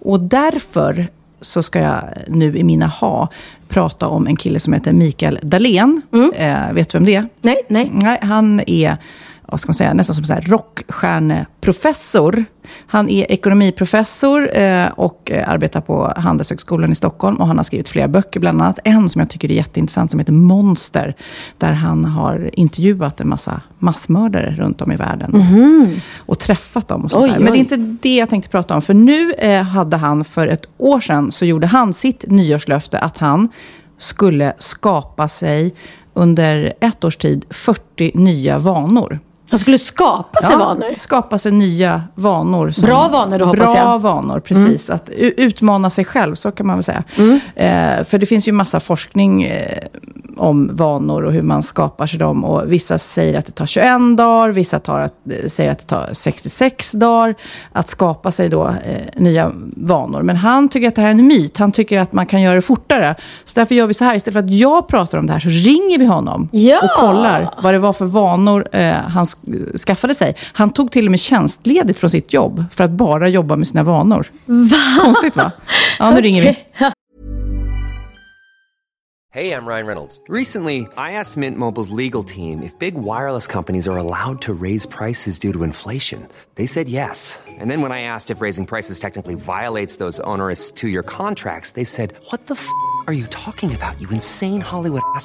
Och därför så ska jag nu i mina ha prata om en kille som heter Mikael Dahlén. Eh, vet du vem det är? Nej, nej. Nej, han är vad ska man säga, nästan som här rockstjärneprofessor. Han är ekonomiprofessor eh, och eh, arbetar på Handelshögskolan i Stockholm. Och han har skrivit flera böcker, bland annat en som jag tycker är jätteintressant, som heter Monster. Där han har intervjuat en massa massmördare runt om i världen. Och träffat dem och sånt Oj, där. Men det är oj. inte det jag tänkte prata om. För nu eh, hade han, för ett år sedan, så gjorde han sitt nyårslöfte att han skulle skapa sig under ett års tid 40 nya vanor. Han skulle skapa sig vanor. Skapa sig nya vanor. som- Bra vanor då, hoppas Bra jag. Mm. vanor, precis. Att u- utmana sig själv, så kan man väl säga. Eh, för det finns ju massa forskning eh, om vanor och hur man skapar sig dem. Och vissa säger att det tar 21 dagar, vissa tar att, eh, säger att det tar 66 dagar att skapa sig då eh, nya vanor. Men han tycker att det här är en myt. Han tycker att man kan göra det fortare. Så därför gör vi så här, istället för att jag pratar om det här så ringer vi honom Ja. och kollar vad det var för vanor eh, han skaffade sig. Han tog till och med tjänstledigt från sitt jobb för att bara jobba med sina vanor. Va? Konstigt va? Ja, nu ringer vi. Hey, I'm Ryan Reynolds. Recently, I asked Mint Mobile's legal team if big wireless companies are allowed to raise prices due to inflation. They said yes. And then when I asked if raising prices technically violates those onerous two year contracts, they said, What the f are you talking about, you insane Hollywood ass?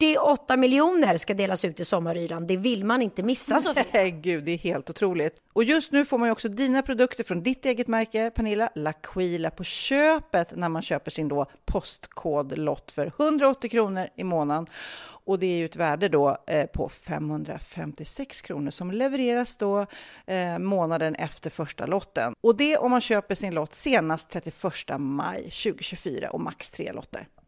48 miljoner ska delas ut i sommaryran. Det vill man inte missa Sofia. Nej, gud, det är helt otroligt. Och just nu får man ju också dina produkter från ditt eget märke, Pernilla, L'Aquila, på köpet när man köper sin då postkodlott för 180 kronor i månaden. Och det är ju ett värde då eh, på 556 kronor som levereras då eh, månaden efter första lotten. Och det om man köper sin lott senast 31 maj 2024 och max tre lotter.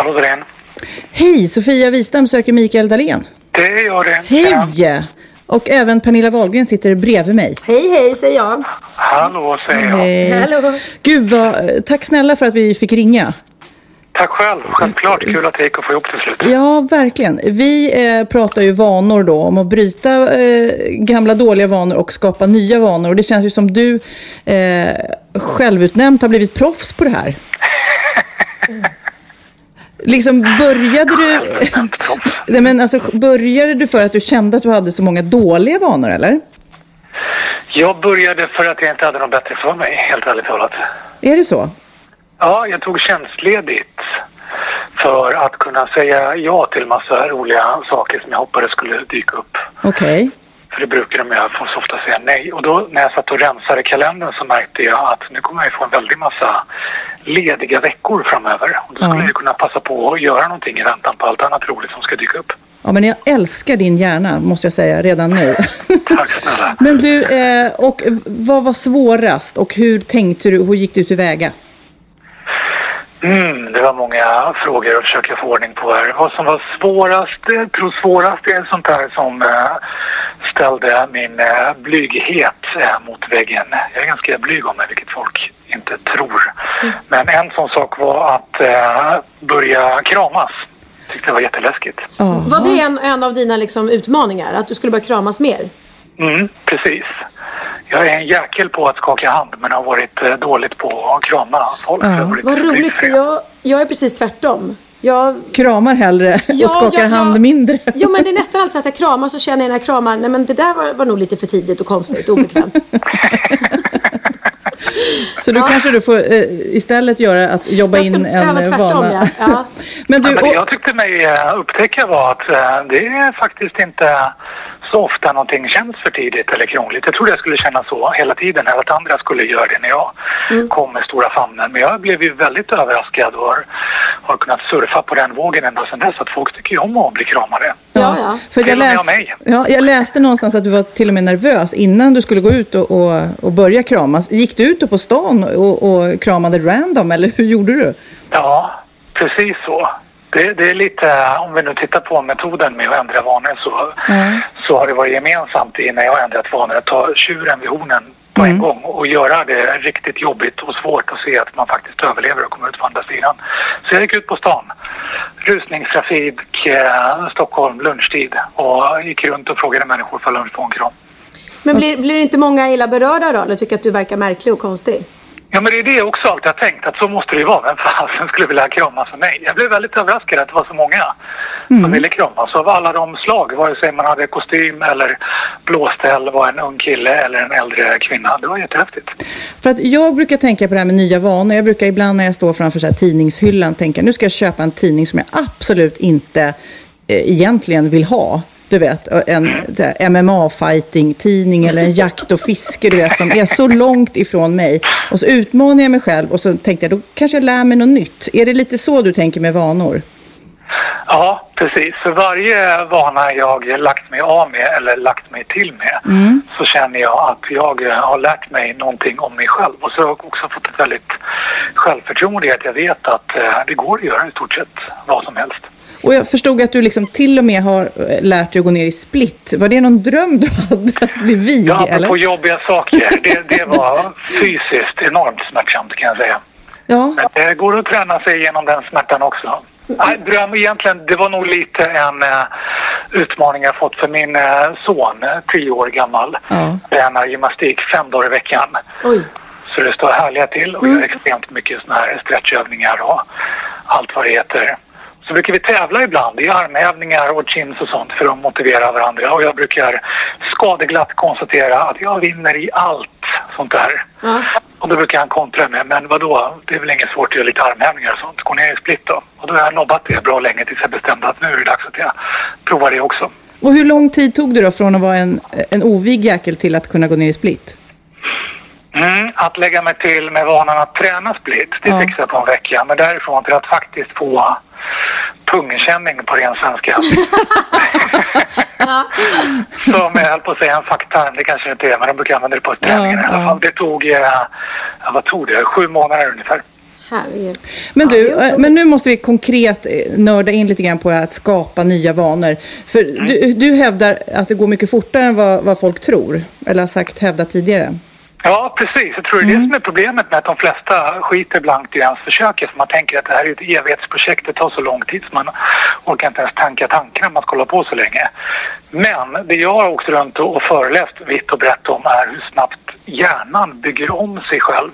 Hallå Dorén. Hej! Sofia Wistam söker Mikael Dahlén. Det gör det. Hej! Och även Pernilla Wahlgren sitter bredvid mig. Hej, hej, säger jag. Hallå, säger jag. Hej. Hallå. Gud, vad, tack snälla för att vi fick ringa. Tack själv. Självklart. Kul att det gick att få ihop till slut. Ja, verkligen. Vi eh, pratar ju vanor då, om att bryta eh, gamla dåliga vanor och skapa nya vanor. Och det känns ju som du eh, självutnämnt har blivit proffs på det här. Liksom började du... Nej, men alltså, började du för att du kände att du hade så många dåliga vanor, eller? Jag började för att jag inte hade något bättre för mig, helt ärligt talat. Är det så? Ja, jag tog tjänstledigt för att kunna säga ja till massa roliga saker som jag hoppades skulle dyka upp. Okej. För det brukar de göra, får så ofta säga nej. Och då när jag satt och rensade kalendern så märkte jag att nu kommer jag få en väldig massa lediga veckor framöver. Och då skulle Ja. jag kunna passa på att göra någonting i väntan på allt annat roligt som ska dyka upp. Ja, men jag älskar din hjärna, måste jag säga, redan nu. Tack snälla. men du, eh, och vad var svårast och hur tänkte du, hur gick du tillväga? Mm, det var många frågor att försöka få ordning på här. Vad som var svårast, jag tror svårast är sånt där som eh, ställde min eh, blyghet eh, mot väggen. Jag är ganska blyg om mig, vilket folk inte tror. Men en sån sak var att börja kramas. Tyckte det var jätteläskigt. Var det en, en av dina liksom, utmaningar? Att du skulle börja kramas mer? Mm, precis. Jag är en jäkel på att skaka hand men har varit eh, dåligt på att krama folk. Varit Vad roligt, för jag, jag är precis tvärtom. Jag, Kramar hellre Ja, och skakar ja, ja. hand mindre. jo, men det är nästan alltid så att jag kramar så känner jag när jag kramar, nej men det där var, var nog lite för tidigt och konstigt och obekvämt. Så du kanske du får eh, istället göra att jobba Jag in en eh, tvärtom, vana. ja. Ja. Men Ja, du, men det jag tyckte mig eh, upptäcka var att eh, det är faktiskt inte så ofta någonting känns för tidigt eller krångligt. Jag trodde jag skulle känna så hela tiden, eller att andra skulle göra det när jag Mm. kom med stora famnen. Men jag blev ju väldigt överraskad och har, har kunnat surfa på den vågen ända sedan dess. Att folk tycker ju om att bli kramade. Ja, ja. För jag, Till med läs, mig. ja, jag läste någonstans att du var till och med nervös innan du skulle gå ut och, och, och börja kramas. Gick du ut på stan och, och kramade random eller hur gjorde du? Ja, precis så. Det, det är lite, om vi nu tittar på metoden med att ändra vanor så, så har det varit gemensamt innan jag har ändrat vanor att ta tjuren vid hornen på en gång och göra det riktigt jobbigt och svårt att se att man faktiskt överlever och kommer ut på andra sidan. Så jag gick ut på stan, rusningstrafik, eh, Stockholm, lunchtid och gick runt och frågade människor för lunch på en kram. Men blir, blir inte många illa berörda då? Eller tycker att du verkar märklig och konstig? Ja men det är det jag också alltid har tänkt att så måste det ju vara. Vem fasen skulle vilja kramas av mig? Jag blev väldigt överraskad att det var så många som ville kramas av alla de slag. Vare sig man hade kostym eller blåställ, var en ung kille eller en äldre kvinna. Det var jättehäftigt. För att jag brukar tänka på det här med nya vanor. Jag brukar ibland när jag står framför så här tidningshyllan tänka nu ska jag köpa en tidning som jag absolut inte eh, egentligen vill ha. Du vet, en MMA-fighting-tidning eller en jakt och fiske, du vet, som är så långt ifrån mig. Och så utmanar jag mig själv och så tänkte jag, då kanske jag lär mig något nytt. Är det lite så du tänker med vanor? Ja, precis. För varje vana jag lagt mig av med eller lagt mig till med Mm. så känner jag att jag eh, har lärt mig någonting om mig själv. Och så har jag också fått ett väldigt självförtroende i att jag vet att eh, det går att göra i stort sett vad som helst. Och jag förstod att du liksom till och med har eh, lärt dig att gå ner i split. Var det någon dröm du hade? Att bli vig, Ja, eller? på jobbiga saker. Det, det var fysiskt enormt smärtsamt kan jag säga. Ja. Men det går att träna sig igenom den smärtan också. Nej, dröm egentligen, det var nog lite en uh, utmaning jag fått för min uh, son, tio år gammal, Ja. tränar gymnastik fem dagar i veckan. Oj. Så det står härliga till och gör extremt mycket såna här stretchövningar och allt vad det heter. Så brukar vi tävla ibland i armhävningar och chins och sånt för att motivera varandra. Och jag brukar skadeglatt konstatera att jag vinner i allt sånt där. Ja. Och då brukar han kontra med, men vadå, det är väl inget svårt att göra lite armhävningar och sånt. Gå ner i split då. Och då har jag nobbat det bra länge tills jag bestämde att nu är det dags att jag provar det också. Och hur lång tid tog det då från att vara en, en ovig jäkel till att kunna gå ner i split? Mm, att lägga mig till med vanan att träna split, det Ja. fixar jag på en vecka. Men därifrån till att faktiskt få pungkänning på ren svenska. Som jag höll på att säga en facktarm, det kanske inte är, men de brukar använda det på träningen i alla fall. Det tog, eh, vad tog det, sju månader ungefär. Herregud. Men du, men nu måste vi konkret eh, nörda in lite grann på att skapa nya vanor. För du, du hävdar att det går mycket fortare än vad, vad folk tror. Eller har sagt hävdat tidigare. Ja, precis. Jag tror det är det som är problemet med att de flesta skiter blankt i ens försöker. För man tänker att det här är ett evighetsprojekt, det tar så lång tid så man orkar inte ens tanka tanken om man ska hålla på så länge. Men det jag har åkt runt och föreläst vitt och brett om är hur snabbt hjärnan bygger om sig själv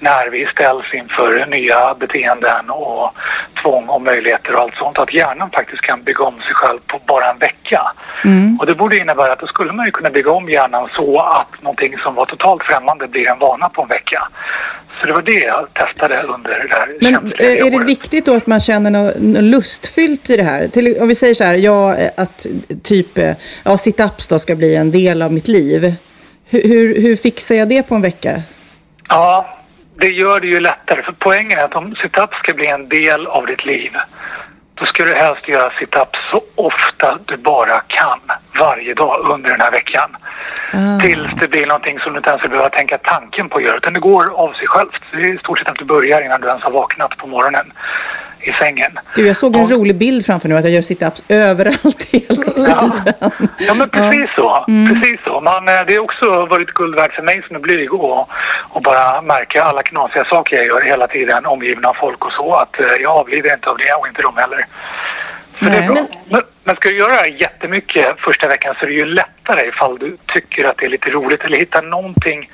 när vi ställs inför nya beteenden och tvång och möjligheter och allt sånt. Att hjärnan faktiskt kan bygga om sig själv på bara en vecka. Och det borde innebära att då skulle man ju kunna bygga om hjärnan så att någonting som var totalt främmande blir en vana på en vecka. Så det var det jag testade under det här Men eh, är det året. viktigt då att man känner något, något lustfyllt i det här? Till, om vi säger så här, ja, eh, att typ, eh, ja, sit-ups då ska bli en del av mitt liv. Hur, hur, hur fixar jag det på en vecka? Ja, det gör det ju lättare. För poängen är att om situp ska bli en del av ditt liv då ska du helst göra situps så ofta du bara kan varje dag under den här veckan. Tills det blir någonting som du inte ens vill behöva tänka tanken på att göra. Utan det går av sig självt. Det är i stort sett att du börjar innan du ens har vaknat på morgonen i sängen. Gud, jag såg en rolig bild framför nu att jag gör sit-ups överallt hela Ja, tiden. ja men precis så. Precis så. Man, eh, det har också varit guld värt för mig som är blyg och, och bara märka alla knasiga saker jag gör hela tiden omgiven av folk och så. Att eh, jag avlider inte av det och inte de heller. Så det är Nej. bra. Men, men ska du göra det här jättemycket första veckan så är det ju lättare ifall du tycker att det är lite roligt eller hittar någonting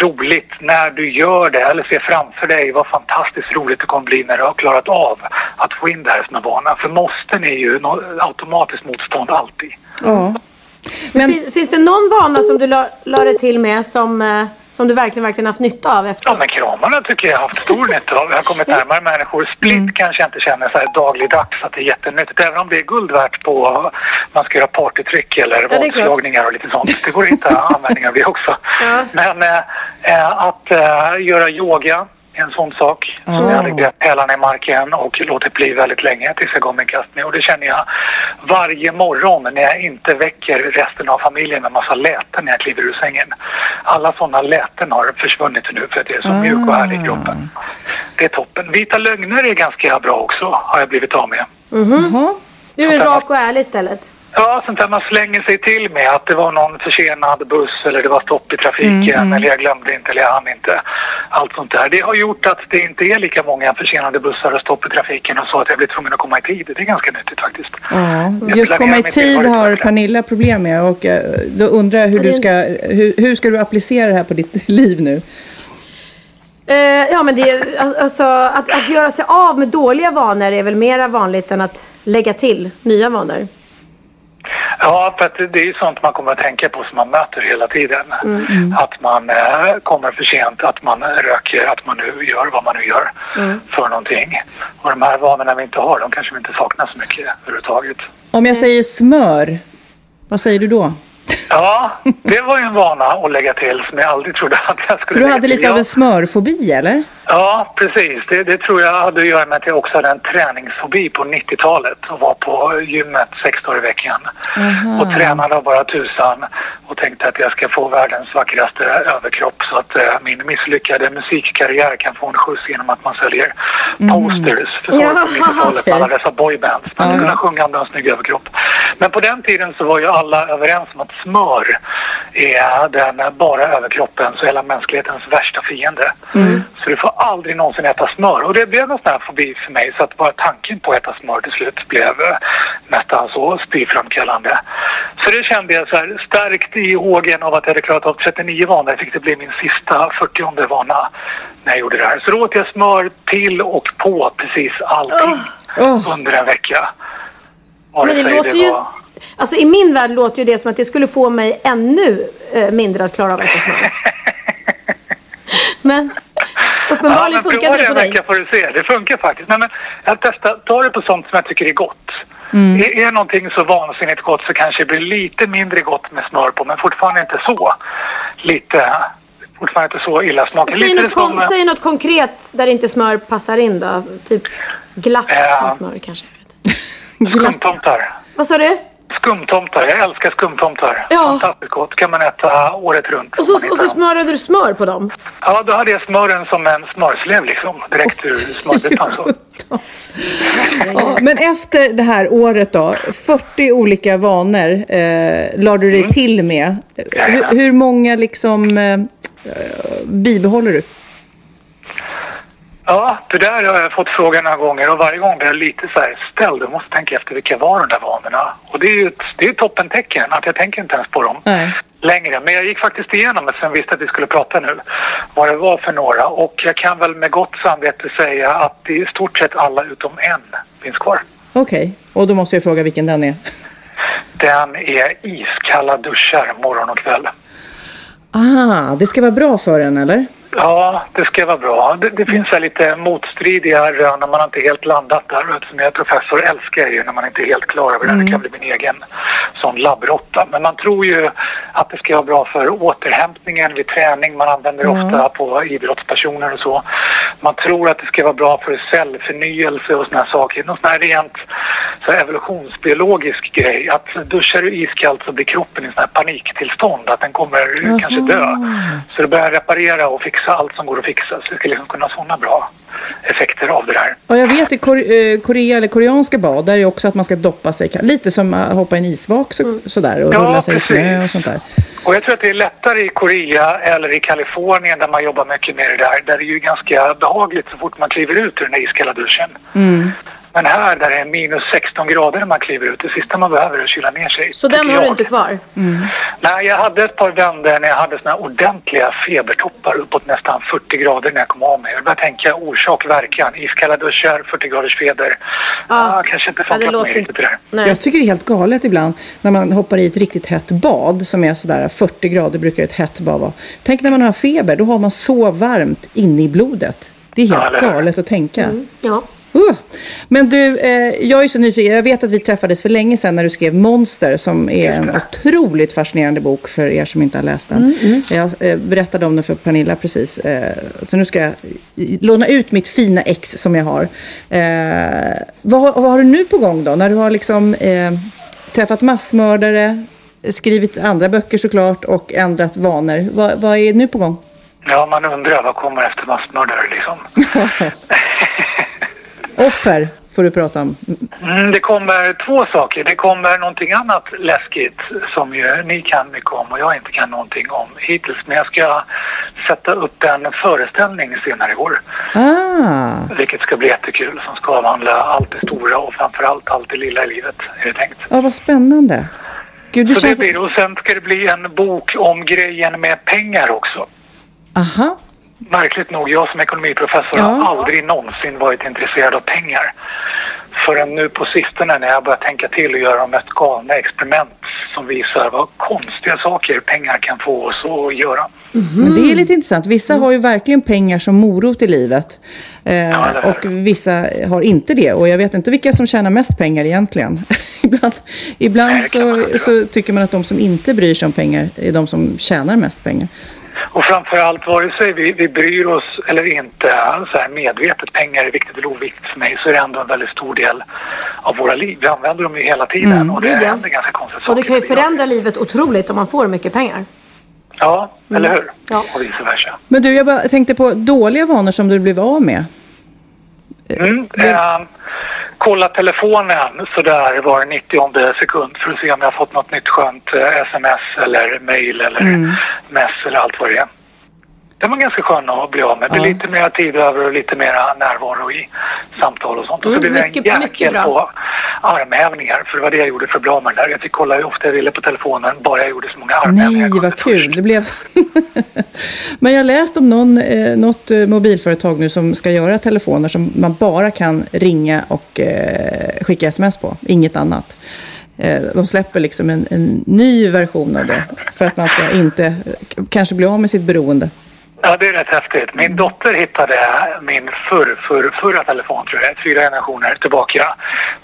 roligt när du gör det eller ser framför dig vad fantastiskt roligt det kommer bli när du har klarat av att få in det här som en vana. För måsten är ju automatiskt motstånd alltid. Ja. Men, finns, finns det någon vana som du la, la dig till med som, eh, som du verkligen, verkligen haft nytta av Ja, efteråt? men kramarna tycker jag har haft stor nytta av. Jag har kommit närmare människor. Split kanske jag inte känner så här dagligdags att det är jättenyttigt. Även om det är guld värt på man ska göra partytryck eller klart. vadslagningar och lite sånt. Det går inte användning av det också. Ja. Men eh, att eh, göra yoga en sån sak. Så jag lägger hälarna i marken och låter bli väldigt länge tills jag går med kastning. Och det känner jag varje morgon när jag inte väcker resten av familjen med massa läten när jag kliver ur sängen. Alla sådana läten har försvunnit nu för att det är så mjuk och härlig i kroppen. Det är toppen. Vita lögner är ganska bra också, har jag blivit av med. Jaha. Du är rak och ärlig istället. Ja, sånt där man slänger sig till med att det var någon försenad buss eller det var stopp i trafiken eller jag glömde inte eller jag hann inte. Allt sånt där. Det har gjort att det inte är lika många försenade bussar och stopp i trafiken och så att jag blir tvungen att komma i tid. Det är ganska nyttigt faktiskt. Ja, Jag just komma i tid har. Pernilla problem med och eh, då undrar jag hur du ska, hur, hur ska du applicera det här på ditt liv nu? Eh, ja, men det är, al- alltså, att, att göra sig av med dåliga vanor är väl mera vanligt än att lägga till nya vanor. Ja, för att det- är ju sånt man kommer att tänka på som man möter hela tiden. Att man eh, kommer för sent, att man röker, att man nu gör vad man nu gör för någonting. Och de här vanorna vi inte har, de kanske vi inte saknar så mycket överhuvudtaget. Om jag säger smör, Vad säger du då? Ja, det var ju en vana att lägga till som jag aldrig trodde att jag skulle För du hade lite av en smörfobi, eller? Ja, precis. Det, det tror jag hade att göra med att jag också hade en träningsfobi på 90-talet och var på gymmet sex dagar i veckan. Och tränade av bara tusan och tänkte att jag ska få världens vackraste överkropp så att eh, min misslyckade musikkarriär kan få en skjuts genom att man säljer posters för Ja, på 90-talet okej. med alla dessa boybands. Man skulle kunna sjunga om du har en snygg överkropp. Men på den tiden så var ju alla överens om att smör är den bara överkroppens och hela mänsklighetens värsta fiende. Så du får aldrig någonsin äta smör. Och det blev en sån här fobi för mig så att bara tanken på att äta smör till slut blev eh, nästan så spyframkallande. Så det kände jag så här starkt i hågen av att jag hade klarat av 39 vanor fick det bli min sista 40 vana när jag gjorde det här. Så då åt jag smör till och på precis allting Åh. under en vecka. Vare Men det låter ju... var- Alltså i min värld låter ju det som att det skulle få mig ännu eh, mindre att klara av att äta smör. Men uppenbarligen funkar prova det en dig. vecka får du se. Det funkar faktiskt. Nej, men jag testar, ta det på sånt som jag tycker är gott. Mm. Är, är någonting så vansinnigt gott så kanske det blir lite mindre gott med smör på, men fortfarande inte så. Lite, fortfarande inte så illasmakande. Säg Lite något, som, kon- säg något konkret där inte smör passar in då. Typ glass Ja. med smör kanske. skumtomtar. Vad sa du? Skumtomtar. Jag älskar skumtomtar. Ja. Fantastiskt gott. kan man äta året runt. Och så, och så smörade du smör på dem? Ja, då hade jag smören som en smörslev liksom. Direkt ur smörbyttan så. Ja, men efter det här året då, 40 olika vanor eh, lade du dig Mm. till med. Hur, hur många liksom eh, eh, bibehåller du? Ja, det där har jag fått frågan några gånger och varje gång blir jag lite så här ställd och måste tänka efter vilka var de där vanorna. Och det är ju ett, det är ett toppentecken att jag tänker inte ens på dem Nej. längre. Men jag gick faktiskt igenom det sen visste att vi skulle prata nu. Vad det var för några. Och jag kan väl med gott samvete säga att det är i stort sett alla utom en finns kvar. Okej, och då måste jag fråga vilken den är. Den är iskalla duschar morgon och kväll. Ah, det ska vara bra för en eller? Ja, det ska vara bra. Det, det finns här lite motstridiga rön när man inte helt landat där. Eftersom jag är professor älskar jag ju när man inte är helt klar över det. Det kan bli min egen sån labbrotta. Men man tror ju att det ska vara bra för återhämtningen vid träning. Man använder det ofta på idrottspersoner och så. Man tror att det ska vara bra för cellförnyelse och såna här saker. Någon sån här rent så här evolutionsbiologisk grej. Att duschar du iskallt så blir kroppen i sån här paniktillstånd. Att den kommer kanske dö. Så det börjar reparera och fixa allt som går att fixa. Så det ska liksom kunna ha sådana bra effekter av det där. Ja, jag vet i eh, Korea eller koreanska bad, där är också att man ska doppa sig. Lite som att hoppa i en isvak så, sådär och Ja, rulla sig i snö precis. och sånt där. Och jag tror att det är lättare i Korea eller i Kalifornien där man jobbar mycket med det där. Där det är ju ganska behagligt så fort man kliver ut ur den där iskalla duschen. Men här där det är minus 16 grader när man kliver ut, det sista man behöver är att kyla ner sig. Så den har du jag. inte kvar? Nej, jag hade ett par vändor när jag hade såna ordentliga febertoppar uppåt nästan 40 grader när jag kom av mig. Jag började tänka orsak, verkan. Iskalla duschar, 40 graders feber. Ja, kanske inte Ja, det funkat låter mig riktigt det där. Jag tycker det är helt galet ibland när man hoppar i ett riktigt hett bad som är sådär 40 grader brukar ett hett bad vara. Tänk när man har feber, då har man så varmt inne i blodet. Det är Ja, helt hur? galet att tänka. Ja. Uh. Men du, eh, jag är så nyfiken. Jag vet att vi träffades för länge sedan när du skrev Monster som är en otroligt fascinerande bok för er som inte har läst den. Jag eh, berättade om den för Pernilla precis. Eh, så nu ska jag låna ut mitt fina ex som jag har. Eh, vad, har- vad har du nu på gång då? När du har liksom eh, träffat massmördare, skrivit andra böcker såklart och ändrat vanor. Vad, vad är nu på gång? Ja, man undrar vad kommer efter massmördare liksom. Offer får du prata om. Mm, det kommer två saker. Det kommer någonting annat läskigt som ju ni kan mycket om och jag inte kan någonting om hittills. Men jag ska sätta upp en föreställning senare i år. Ah, Vilket ska bli jättekul som ska avhandla allt det stora och framförallt allt det lilla i livet är det tänkt. ja, vad spännande. Gud, du Så känns... det blir det. Och sen ska det bli en bok om grejen med pengar också. Aha. Märkligt nog, jag som ekonomiprofessor Ja. har aldrig någonsin varit intresserad av pengar. Förrän nu på sistone när jag börjat tänka till och göra de mest galna experiment som visar vad konstiga saker pengar kan få oss att göra. Men det är lite intressant. Vissa har ju verkligen pengar som morot i livet. Eh, Ja, och vissa har inte det. Och jag vet inte vilka som tjänar mest pengar egentligen. ibland ibland Nej, man så, så tycker man att de som inte bryr sig om pengar är de som tjänar mest pengar. Och framförallt vare sig vi, vi bryr oss eller inte så här medvetet, pengar är viktigt eller oviktigt för mig, så är det ändå en väldigt stor del av våra liv. Vi använder dem ju hela tiden och det ja. händer ganska konstiga saker. Och det kan ju förändra livet otroligt om man får mycket pengar. Ja, eller hur? Ja. Och vice versa. Men du, jag bara tänkte på dåliga vanor som du blev av med. Mm. Eh, kolla telefonen sådär var 90 sekund för att se om jag har fått något nytt skönt eh, sms eller mail eller mess eller allt vad det är. Det var ganska skön att bli av med. Det blir lite mer tid över och lite mer närvaro i samtal och sånt. Och så Mm, blev det mycket- en mycket jäkel bra. på armhävningar. För det var det jag gjorde för av med det där. Jag fick kolla hur ofta jag ville på telefonen bara jag gjorde så många armhävningar. Nej, vad kul. först. Det blev... Men jag läst om någon, eh, något eh, mobilföretag nu som ska göra telefoner som man bara kan ringa och eh, skicka sms på. Inget annat. Eh, de släpper liksom en, en ny version av det. För att man ska inte kanske bli av med sitt beroende. Ja, det är rätt häftigt. Min dotter hittade min förr, förr, förra telefon, tror jag, fyra generationer tillbaka.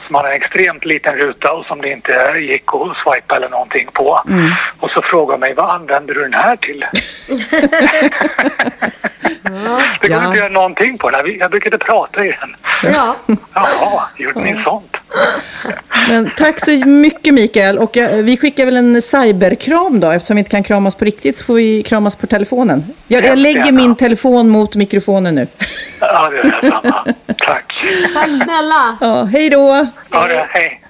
Som hade en extremt liten ruta och som det inte gick att swipa eller någonting på. Och så frågade hon mig, vad använder du den här till? det går Ja. inte att göra någonting på den. Jag brukade prata i den. Ja. Jaha, gjorde ni sånt? Men tack så mycket Mikael. Och eh, vi skickar väl en cyberkram då. Eftersom vi inte kan kramas på riktigt så får vi kramas på telefonen. Jag, jag lägger min telefon mot mikrofonen nu. Ja, det är detsamma. Tack. Tack snälla. Ja, hej då! Ja, det, hej.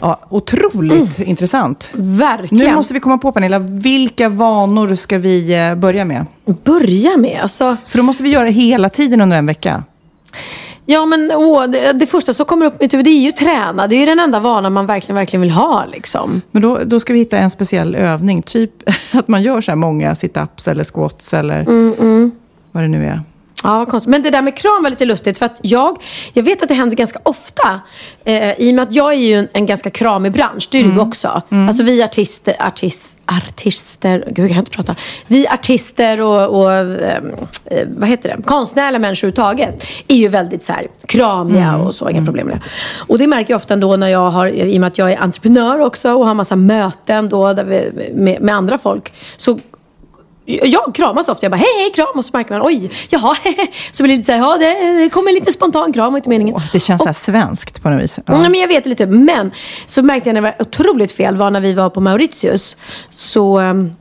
Ja, otroligt intressant. Verkligen. Nu måste vi komma på Pernilla, vilka vanor ska vi eh, börja med? börja med. Alltså, För då måste vi göra det hela tiden under en vecka. Ja, men åh, det, det första som kommer upp i mitt huvud det är ju träna. Det är ju den enda vanan man verkligen, verkligen vill ha. Liksom. Men då, då ska vi hitta en speciell övning. Typ att man gör så här många sit-ups eller squats eller vad det nu är. Ja, vad konstigt. Men det där med kram var lite lustigt. För att jag, jag vet att det händer ganska ofta. Eh, I och med att jag är ju en, en ganska kramig bransch. Det är du också. Alltså vi artister, artist, artister, gud jag kan inte prata. Vi artister och, och ehm, eh, vad heter det? konstnärliga människor överhuvudtaget är ju väldigt så här, kramiga och så, inga problem med det. Och det märker jag ofta ändå när jag har, i och med att jag är entreprenör också och har massa möten då vi, med, med andra folk. Så jag kramas ofta. Jag bara hej, hej, kram. Och så märker man oj, jaha, hehe. Så blir det lite så här, ja det, det kommer lite spontan kram, var inte meningen. Åh, det känns så här svenskt på något vis. Ja. Ja. men jag vet lite. Men så märkte jag när det var otroligt fel var när vi var på Mauritius. Så um,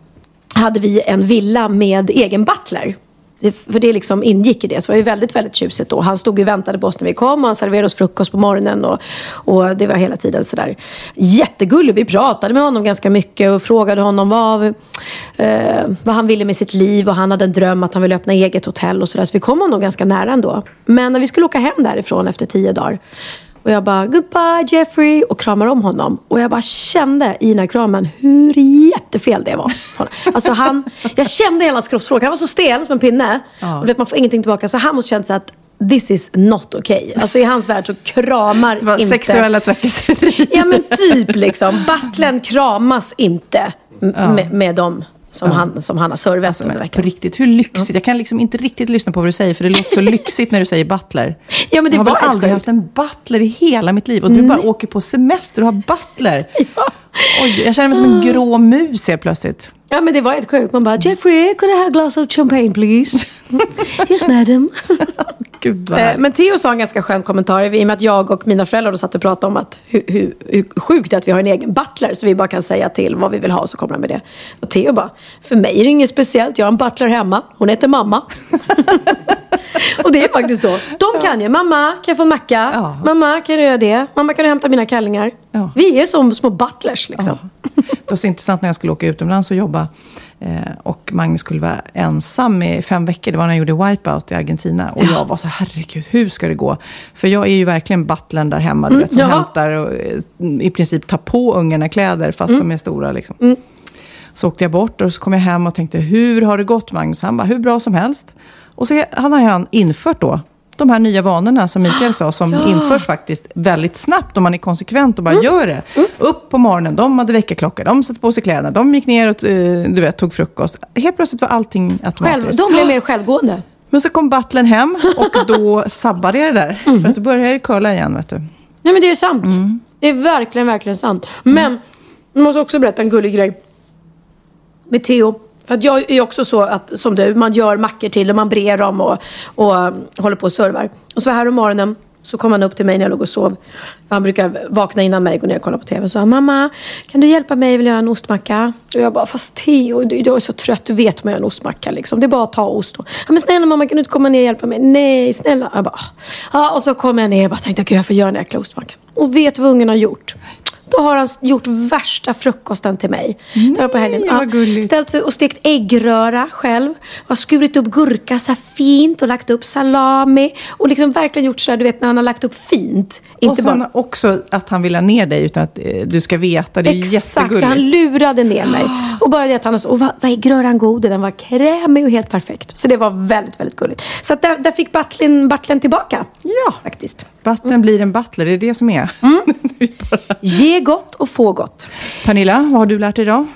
hade vi en villa med egen butler. För det liksom ingick i det. Så det var ju väldigt, väldigt tjusigt då. Han stod och väntade på oss när vi kom och han serverade oss frukost på morgonen. Och, och det var hela tiden sådär jättegullig. Vi pratade med honom ganska mycket och frågade honom vad, eh, vad han ville med sitt liv. Och han hade en dröm att han ville öppna eget hotell och sådär. Så vi kom honom ganska nära ändå. Men när vi skulle åka hem därifrån efter tio dagar och jag bara, goodbye Jeffrey och kramar om honom. Och jag bara kände i den här kramen hur jättefel det var. Alltså han, jag kände hela hans kroppsspråk. Han var så stel som en pinne. Och du vet, man får ingenting tillbaka. Så han måste känt att this is not okay. Alltså i hans värld så kramar Det var inte... sexuella trakasserier. Ja men typ liksom. Butlern kramas inte m- med, med dem som, han, som han har servat under men på veckan. riktigt, hur lyxigt? Jag kan liksom inte riktigt lyssna på vad du säger, för det låter så lyxigt när du säger butler. Ja, men det jag har väl aldrig haft en butler i hela mitt liv. Och du bara åker på semester och har butler. Oj, jag känner mig som en grå mus helt plötsligt. Ja men det var helt sjukt. Man bara, Jeffrey, could I have a glass of champagne please? yes madam. Gud vad Eh. Men Theo sa en ganska skön kommentar i och med att jag och mina föräldrar då satt och pratade om att hur, hur, hur sjukt det är att vi har en egen butler så vi bara kan säga till vad vi vill ha och så kommer han med det. Och Theo bara, för mig är det inget speciellt, jag har en butler hemma, hon heter mamma. och det är faktiskt så. De kan ju, mamma kan jag få en macka? Ja. Mamma kan du göra det? Mamma kan du hämta mina kallingar? Ja. Vi är som små butlers liksom. Det var så intressant när jag skulle åka utomlands och jobba. Eh, och Magnus skulle vara ensam i fem veckor. Det var när jag gjorde Wipeout i Argentina. Och jag var så herregud, hur ska det gå? För jag är ju verkligen butlern där hemma. Du vet, som Mm, hämtar och eh, i princip tar på ungarna kläder fast Mm. de är stora. Liksom. Så åkte jag bort och så kom jag hem och tänkte, hur har det gått Magnus? Han bara, hur bra som helst. Och så han har han infört då de här nya vanorna som Mikael sa, som införs faktiskt väldigt snabbt om man är konsekvent och bara gör det. Upp på morgonen, de hade väckarklocka, de satte på sig kläderna, de gick ner och eh, du vet, tog frukost. Helt plötsligt var allting Själv, automatiskt. de blev mer självgående. Men så kom butlern hem och då sabbade det där. För att då började det curla igen, vet du. Nej men det är sant. Det är verkligen, verkligen sant. Men, jag måste också berätta en gullig grej. Med Theo. För att jag är också så att, som du, man gör mackor till och man brer dem och, och eh, håller på och servar. Och så här om morgonen så kom han upp till mig när jag låg och sov. För han brukar vakna innan mig, gå ner och kolla på TV. Så sa mamma, kan du hjälpa mig? Jag vill göra en ostmacka. Och jag bara, fast Theo, jag är så trött. Du vet hur man gör en ostmacka. Liksom. Det är bara att ta ost. Och, ja, men snälla mamma, kan du inte komma ner och hjälpa mig? Nej, snälla. Jag bara, "Ah." ja, och så kom jag ner och bara tänkte, gud jag får göra den jäkla ostmackan. Och vet du vad ungen har gjort? Då har han gjort värsta frukosten till mig. det var på helgen. vad gulligt. Ställt och stekt äggröra själv. Har skurit upp gurka så här fint och lagt upp salami. Och liksom verkligen gjort så här, du vet när han har lagt upp fint. och Inte sen bara... också att han vill ha ner dig utan att eh, du ska veta. Det är Exakt, jättegulligt. han lurade ner mig. Och bara det att han har och vad, vad är gröran god? Den var krämig och helt perfekt. Så det var väldigt, väldigt gulligt. Så att där, där fick Bartlin tillbaka. Ja. Faktiskt. Butlern blir en butler, det är det som är. Mm. Ge gott och få gott. Pernilla, vad har du lärt dig idag?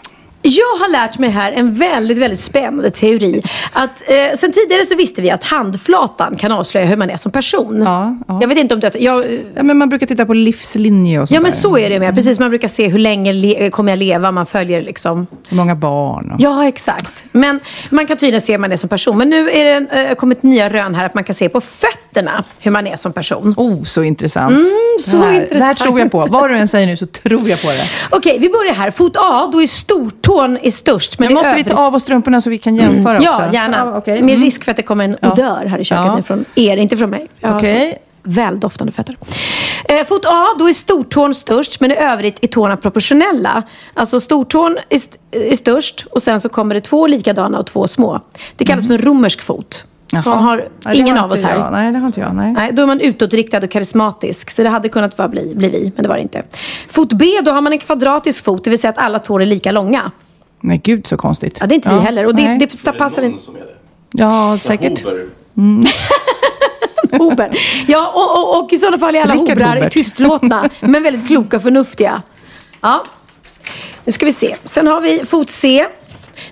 Jag har lärt mig här en väldigt, väldigt spännande teori. Att, eh, sen tidigare så visste vi att handflatan kan avslöja hur man är som person. Ja, ja. Jag vet inte om du... Jag, Ja, men man brukar titta på livslinje och sånt ja, men där. så är det med. Precis, man brukar se hur länge kommer jag leva. Man följer liksom... Hur många barn. Och... Ja, exakt. Men man kan tydligen se hur man är som person. Men nu är det eh, kommit nya rön här att man kan se på fötterna hur man är som person. Oh, så intressant. Mm, så det, här, det här intressant. tror jag på. Vad du än säger nu så tror jag på det. Okej, vi börjar här. Fot A, då är stortån är störst. Men Men måste vi övrigt- ta av oss strumporna så vi kan jämföra också? Ja, gärna. Ja, okej. Med Mm. risk för att det kommer en odör här i köket Ja. nu från er, inte från mig. Så Väldoftande fötter. Eh, fot A, då är stortån störst, men i övrigt är tårna proportionella. Alltså stortån är, st- är störst och sen så kommer det två likadana och två små. Det kallas för romersk fot. Jaha. Sån har Nej, det ingen har av oss inte här. jag. Nej, det har inte jag. Nej. Nej, då är man utåtriktad och karismatisk. Så det hade kunnat vara bli, bli vi, men det var det inte. Fot B, då har man en kvadratisk fot, det vill säga att alla tår är lika långa. Nej, gud så konstigt. Ja, det är inte vi heller. Och det, nej. det passar in. som är det? Ja, säkert. Hober. Ja, och, och, och i sådana fall är alla Rickard hobrar tystlåtna, men väldigt kloka och förnuftiga. Ja. Nu ska vi se. Sen har vi fot C.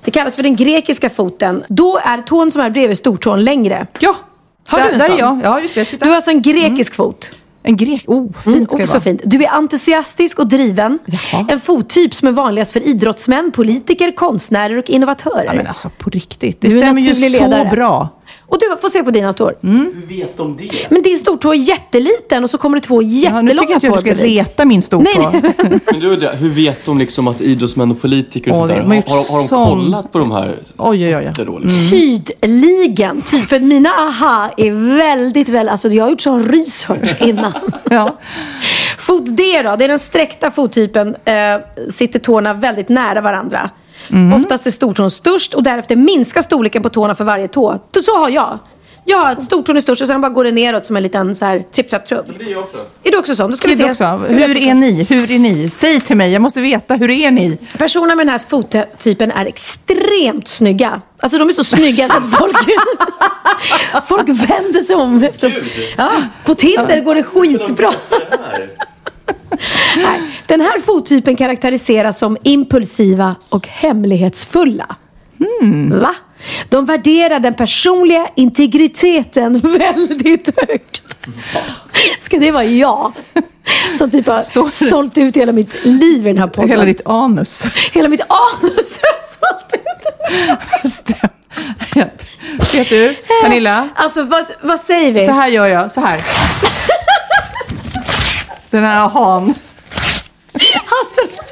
Det kallas för den grekiska foten. Då är tån som är bredvid stortån längre. Ja, Har där, du en där sån? är jag. Ja, just det. Titta. Du har alltså en grekisk fot. En grek. Oh, fint Mm, ska det också vara. fint. Du är entusiastisk och driven. Jaha. En fottyp som är vanligast för idrottsmän, politiker, konstnärer och innovatörer. Ja, men alltså på riktigt. Det Du är stämmer ju så ledare. bra. Och du får se på dina tår. Hur vet de det? Men din stortå är jätteliten och så kommer det två Ja, nu jättelånga tycker jag inte jag tår du ska reta min stortå. Nej, Men du, undrar, hur vet de liksom att idrottsmän och politiker och Åh, sånt det- där, de har har, har, de sån- kollat på de här? Oj, oj, oj. Då, liksom? Tydligen. Ty- För mina aha är väldigt, väldigt... Alltså jag har gjort sån research innan. Ja. Fot D då, det är den sträckta fottypen. Eh, sitter tårna väldigt nära varandra. Mhm. Oftast är stortån störst och därefter minskar storleken på tårna för varje tå. Så, så har jag. Jag har stortån är störst och sen bara går det neråt som en liten så här tripp trapp trupp. Det är jag också. Är du också sån? Då ska vi Kid se. också. Hur är ni? Hur är ni? Säg till mig, jag måste veta. Hur är ni? Personerna med den här fottypen är extremt snygga. Alltså de är så snygga så att folk, folk vänder sig om. Efter, ja, på Tinder går det skitbra. Nej, den här fottypen karaktäriseras som impulsiva och hemlighetsfulla. Va? De värderar den personliga integriteten väldigt högt. Ska det vara jag? Som typ har Står sålt ut hela mitt liv i den här podden. Hela ditt anus. Hela mitt anus har sålt ut. Vet du, Pernilla? Alltså vad, vad säger vi? Så här gör jag. Så här. Den här ahan, Alltså, det är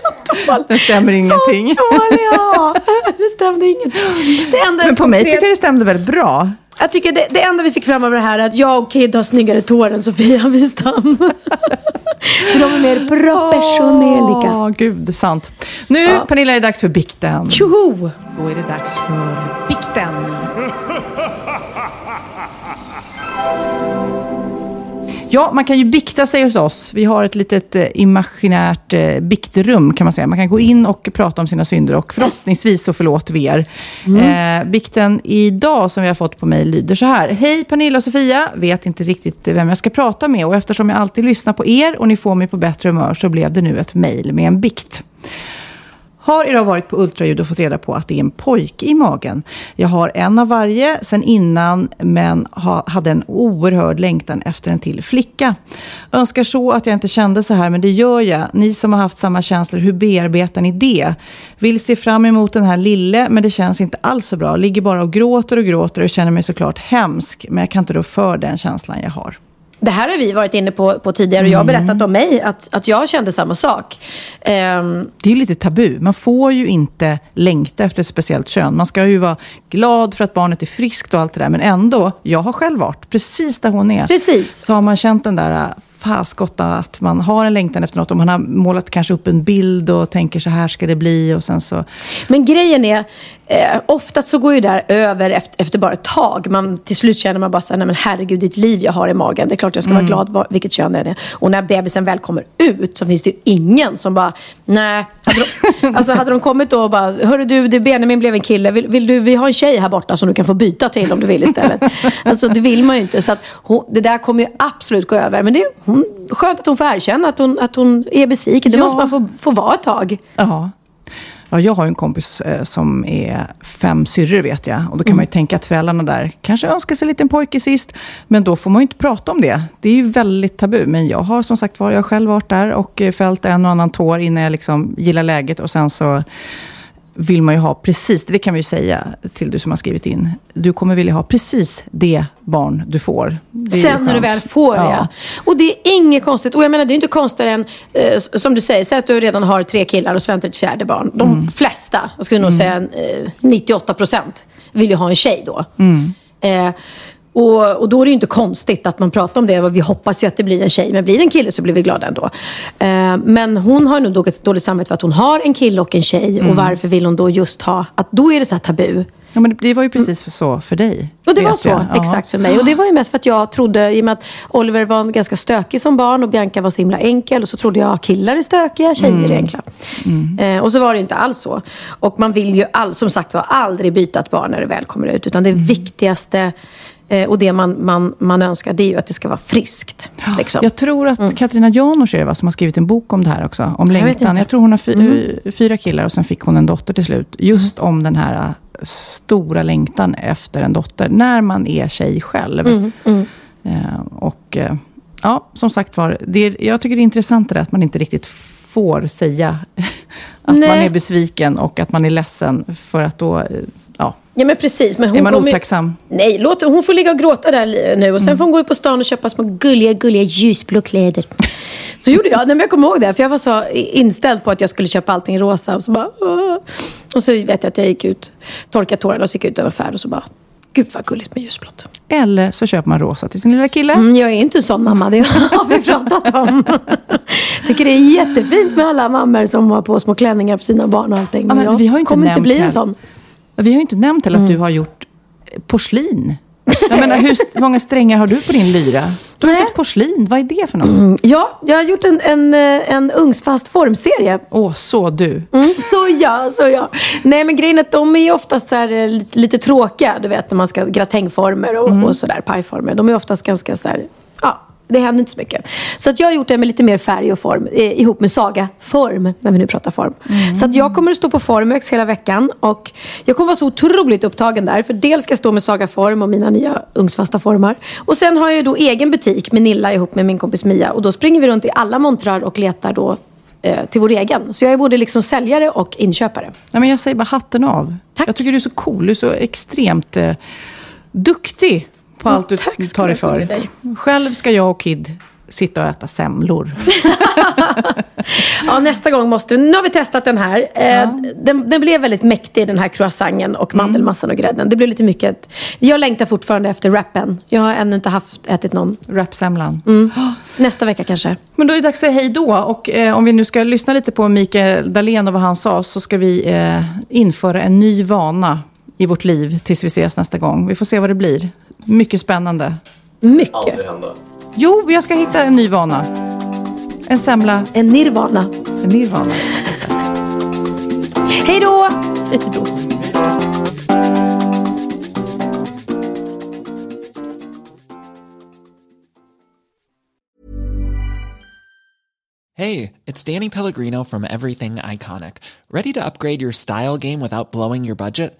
så dåligt. den stämmer ingenting. Så dålig, ja. Det stämde inget. Det enda Men på mig tycker jag det stämde väldigt bra. Jag tycker det, det enda vi fick fram av det här är att jag och Kid har snyggare tår än Sofia Wistam. För de är mer professionella. Åh, gud, sant. Nu, Pernilla, är det dags för bikten. Tjoho! Då är det dags för bikten. Ja, man kan ju bikta sig hos oss. Vi har ett litet eh, imaginärt eh, biktrum kan man säga. Man kan gå in och prata om sina synder och förhoppningsvis så förlåter vi er. Eh, bikten idag som vi har fått på mig lyder så här. Hej Pernilla och Sofia, vet inte riktigt vem jag ska prata med och eftersom jag alltid lyssnar på er och ni får mig på bättre humör så blev det nu ett mejl med en bikt. Har idag varit på ultraljud och fått reda på att det är en pojke i magen. Jag har en av varje sen innan, men ha, hade en oerhörd längtan efter en till flicka. Önskar så att jag inte kände så här, men det gör jag. Ni som har haft samma känslor, hur bearbetar ni det? Vill se fram emot den här lille, men det känns inte alls så bra. Ligger bara och gråter och gråter och känner mig såklart hemsk, men jag kan inte rå för den känslan jag har. Det här har vi varit inne på, på tidigare och jag har Mm. berättat om mig att, att jag kände samma sak. Ehm, Det är lite tabu. Man får ju inte längta efter ett speciellt kön. Man ska ju vara glad för att barnet är friskt och allt det där. Men ändå, jag har själv varit precis där hon är. Precis. Så har man känt den där äh, faskotta att man har en längtan efter något. Och man har målat kanske upp en bild och tänker så här ska det bli. Och sen så... Men grejen är, eh, oftast så går ju det här över efter, efter bara ett tag. Man, till slut känner man bara så här, nej men herregud, ditt liv jag har i magen. Det är klart jag ska vara glad vilket kön det är. Och när bebisen väl kommer ut så finns det ju ingen som bara, nej. Hade de, alltså hade de kommit då och bara, hörru du, det Benjamin blev en kille. Vill, vill du, vi har en tjej här borta som du kan få byta till om du vill istället. alltså det vill man ju inte. Så att det där kommer ju absolut gå över. Men det hon, skönt att hon får erkänna att hon, att hon är besviken. Det Ja. måste man få, få vara ett tag. Ja. Ja, jag har en kompis eh, som är fem syrror vet jag. Och då kan man ju tänka att föräldrarna där kanske önskar sig en liten pojke sist. Men då får man ju inte prata om det. Det är ju väldigt tabu. Men jag har som sagt var, jag själv varit där och eh, fällt en och annan tår innan jag liksom gillar läget. Och sen så vill man ju ha precis, det kan vi ju säga till du som har skrivit in. Du kommer vilja ha precis det barn du får. Det Sen när du väl får det. Ja. Och det är inget konstigt. Och jag menar, det är inte konstigare än, eh, som du säger, säg att du redan har tre killar och så väntar ett fjärde barn. De Mm. flesta, jag skulle nog säga eh, 98 procent, vill ju ha en tjej då. Mm. Eh, och, och då är det ju inte konstigt att man pratar om det. Vi hoppas ju att det blir en tjej, men blir det en kille så blir vi glada ändå. Eh, men hon har nog dåligt, dåligt samvete för att hon har en kille och en tjej. Mm. Och varför vill hon då just ha, att då är det så här tabu. Ja, men det var ju precis så för dig. Och det var så, jag. Ja. exakt för mig. Och det var ju mest för att jag trodde, i och med att Oliver var ganska stökig som barn och Bianca var så himla enkel. Och så trodde jag killar är stökiga, tjejer Mm. är enkla. Eh, och så var det inte alls så. Och man vill ju all, som sagt var aldrig byta ett barn när det väl kommer ut. Utan det Mm. viktigaste eh, och det man, man, man önskar, det är ju att det ska vara friskt. Liksom. Jag tror att Katarina Janouch är det, va, som har skrivit en bok om det här också. Om Jag längtan. Mm. Jag tror hon har fy, fyra killar och sen fick hon en dotter till slut. Just om den här äh, stora längtan efter en dotter. När man är tjej själv. Mm, Eh, och eh, ja, som sagt var, det är, jag tycker det är intressant det där att man inte riktigt får säga att Nej. man är besviken och att man är ledsen. För att då, eh, ja, men precis. Men hon är man kommer otacksam. Nej, låt, hon får ligga och gråta där nu och sen får hon gå ut på stan och köpa små gulliga, gulliga ljusblå kläder. Så gjorde jag. Nej, men jag kommer ihåg det. För jag var så inställd på att jag skulle köpa allting rosa. Och så bara... "Åh." Och så vet jag att jag gick ut, torkade tårarna och så gick jag ut i en affär och så bara... Gud vad gulligt med ljusblått. Eller så köper man rosa till sin lilla kille. Mm, jag är inte sån mamma, det har vi pratat om. Tycker det är jättefint med alla mammor som har på små klänningar på sina barn och allting. Ja, men jag vi har inte kommer inte bli en sån. Vi har ju inte nämnt heller att du har gjort porslin. Jag menar, hur många strängar har du på din lyra? Du har gjort ett porslin. Vad är det för något? Ja, jag har gjort en, en, eh, en ugnsfast formserie. Åh, så du. Mm, så ja, så ja. Nej men grejen är att de är oftast här, eh, lite, tråkiga. Du vet när man ska gratängformer och, och sådär, pajformer. De är oftast ganska så här, ja. Det händer inte så mycket. Så att jag har gjort det med lite mer färg och form eh, ihop med Saga Form, när vi nu pratar form. Så att jag kommer att stå på Formex hela veckan och jag kommer vara så otroligt upptagen där. För dels ska jag stå med Saga Form och mina nya ugnsfasta formar. Och sen har jag ju då egen butik med Nilla ihop med min kompis Mia. Och då springer vi runt i alla montrar och letar då eh, till vår egen. Så jag är både liksom säljare och inköpare. Nej, men jag säger bara hatten av. Tack. Jag tycker du är så cool. Du är så extremt eh, duktig på allt du tack tar dig du för. dig. Själv ska jag och Kid sitta och äta semlor. Ja, nästa gång måste vi. Nu har vi testat den här. Eh, den, den blev väldigt mäktig, den här croissanten och mandelmassan och grädden. Det blev lite mycket. Jag längtar fortfarande efter wrappen. Jag har ännu inte haft, ätit någon. Wrapsemlan. Nästa vecka kanske. Men då är det dags att säga hej då. Och eh, om vi nu ska lyssna lite på Mikael Dahlén och vad han sa så ska vi eh, införa en ny vana i vårt liv tills vi ses nästa gång. Vi får se vad det blir. Mycket spännande. Mycket. Aldrig hända. Jo, jag ska hitta en ny vana. En semla. En nirvana. En nirvana. Hej då! Hej då. Hey, it's Danny Pellegrino from Everything Iconic. Ready to upgrade your style game without blowing your budget?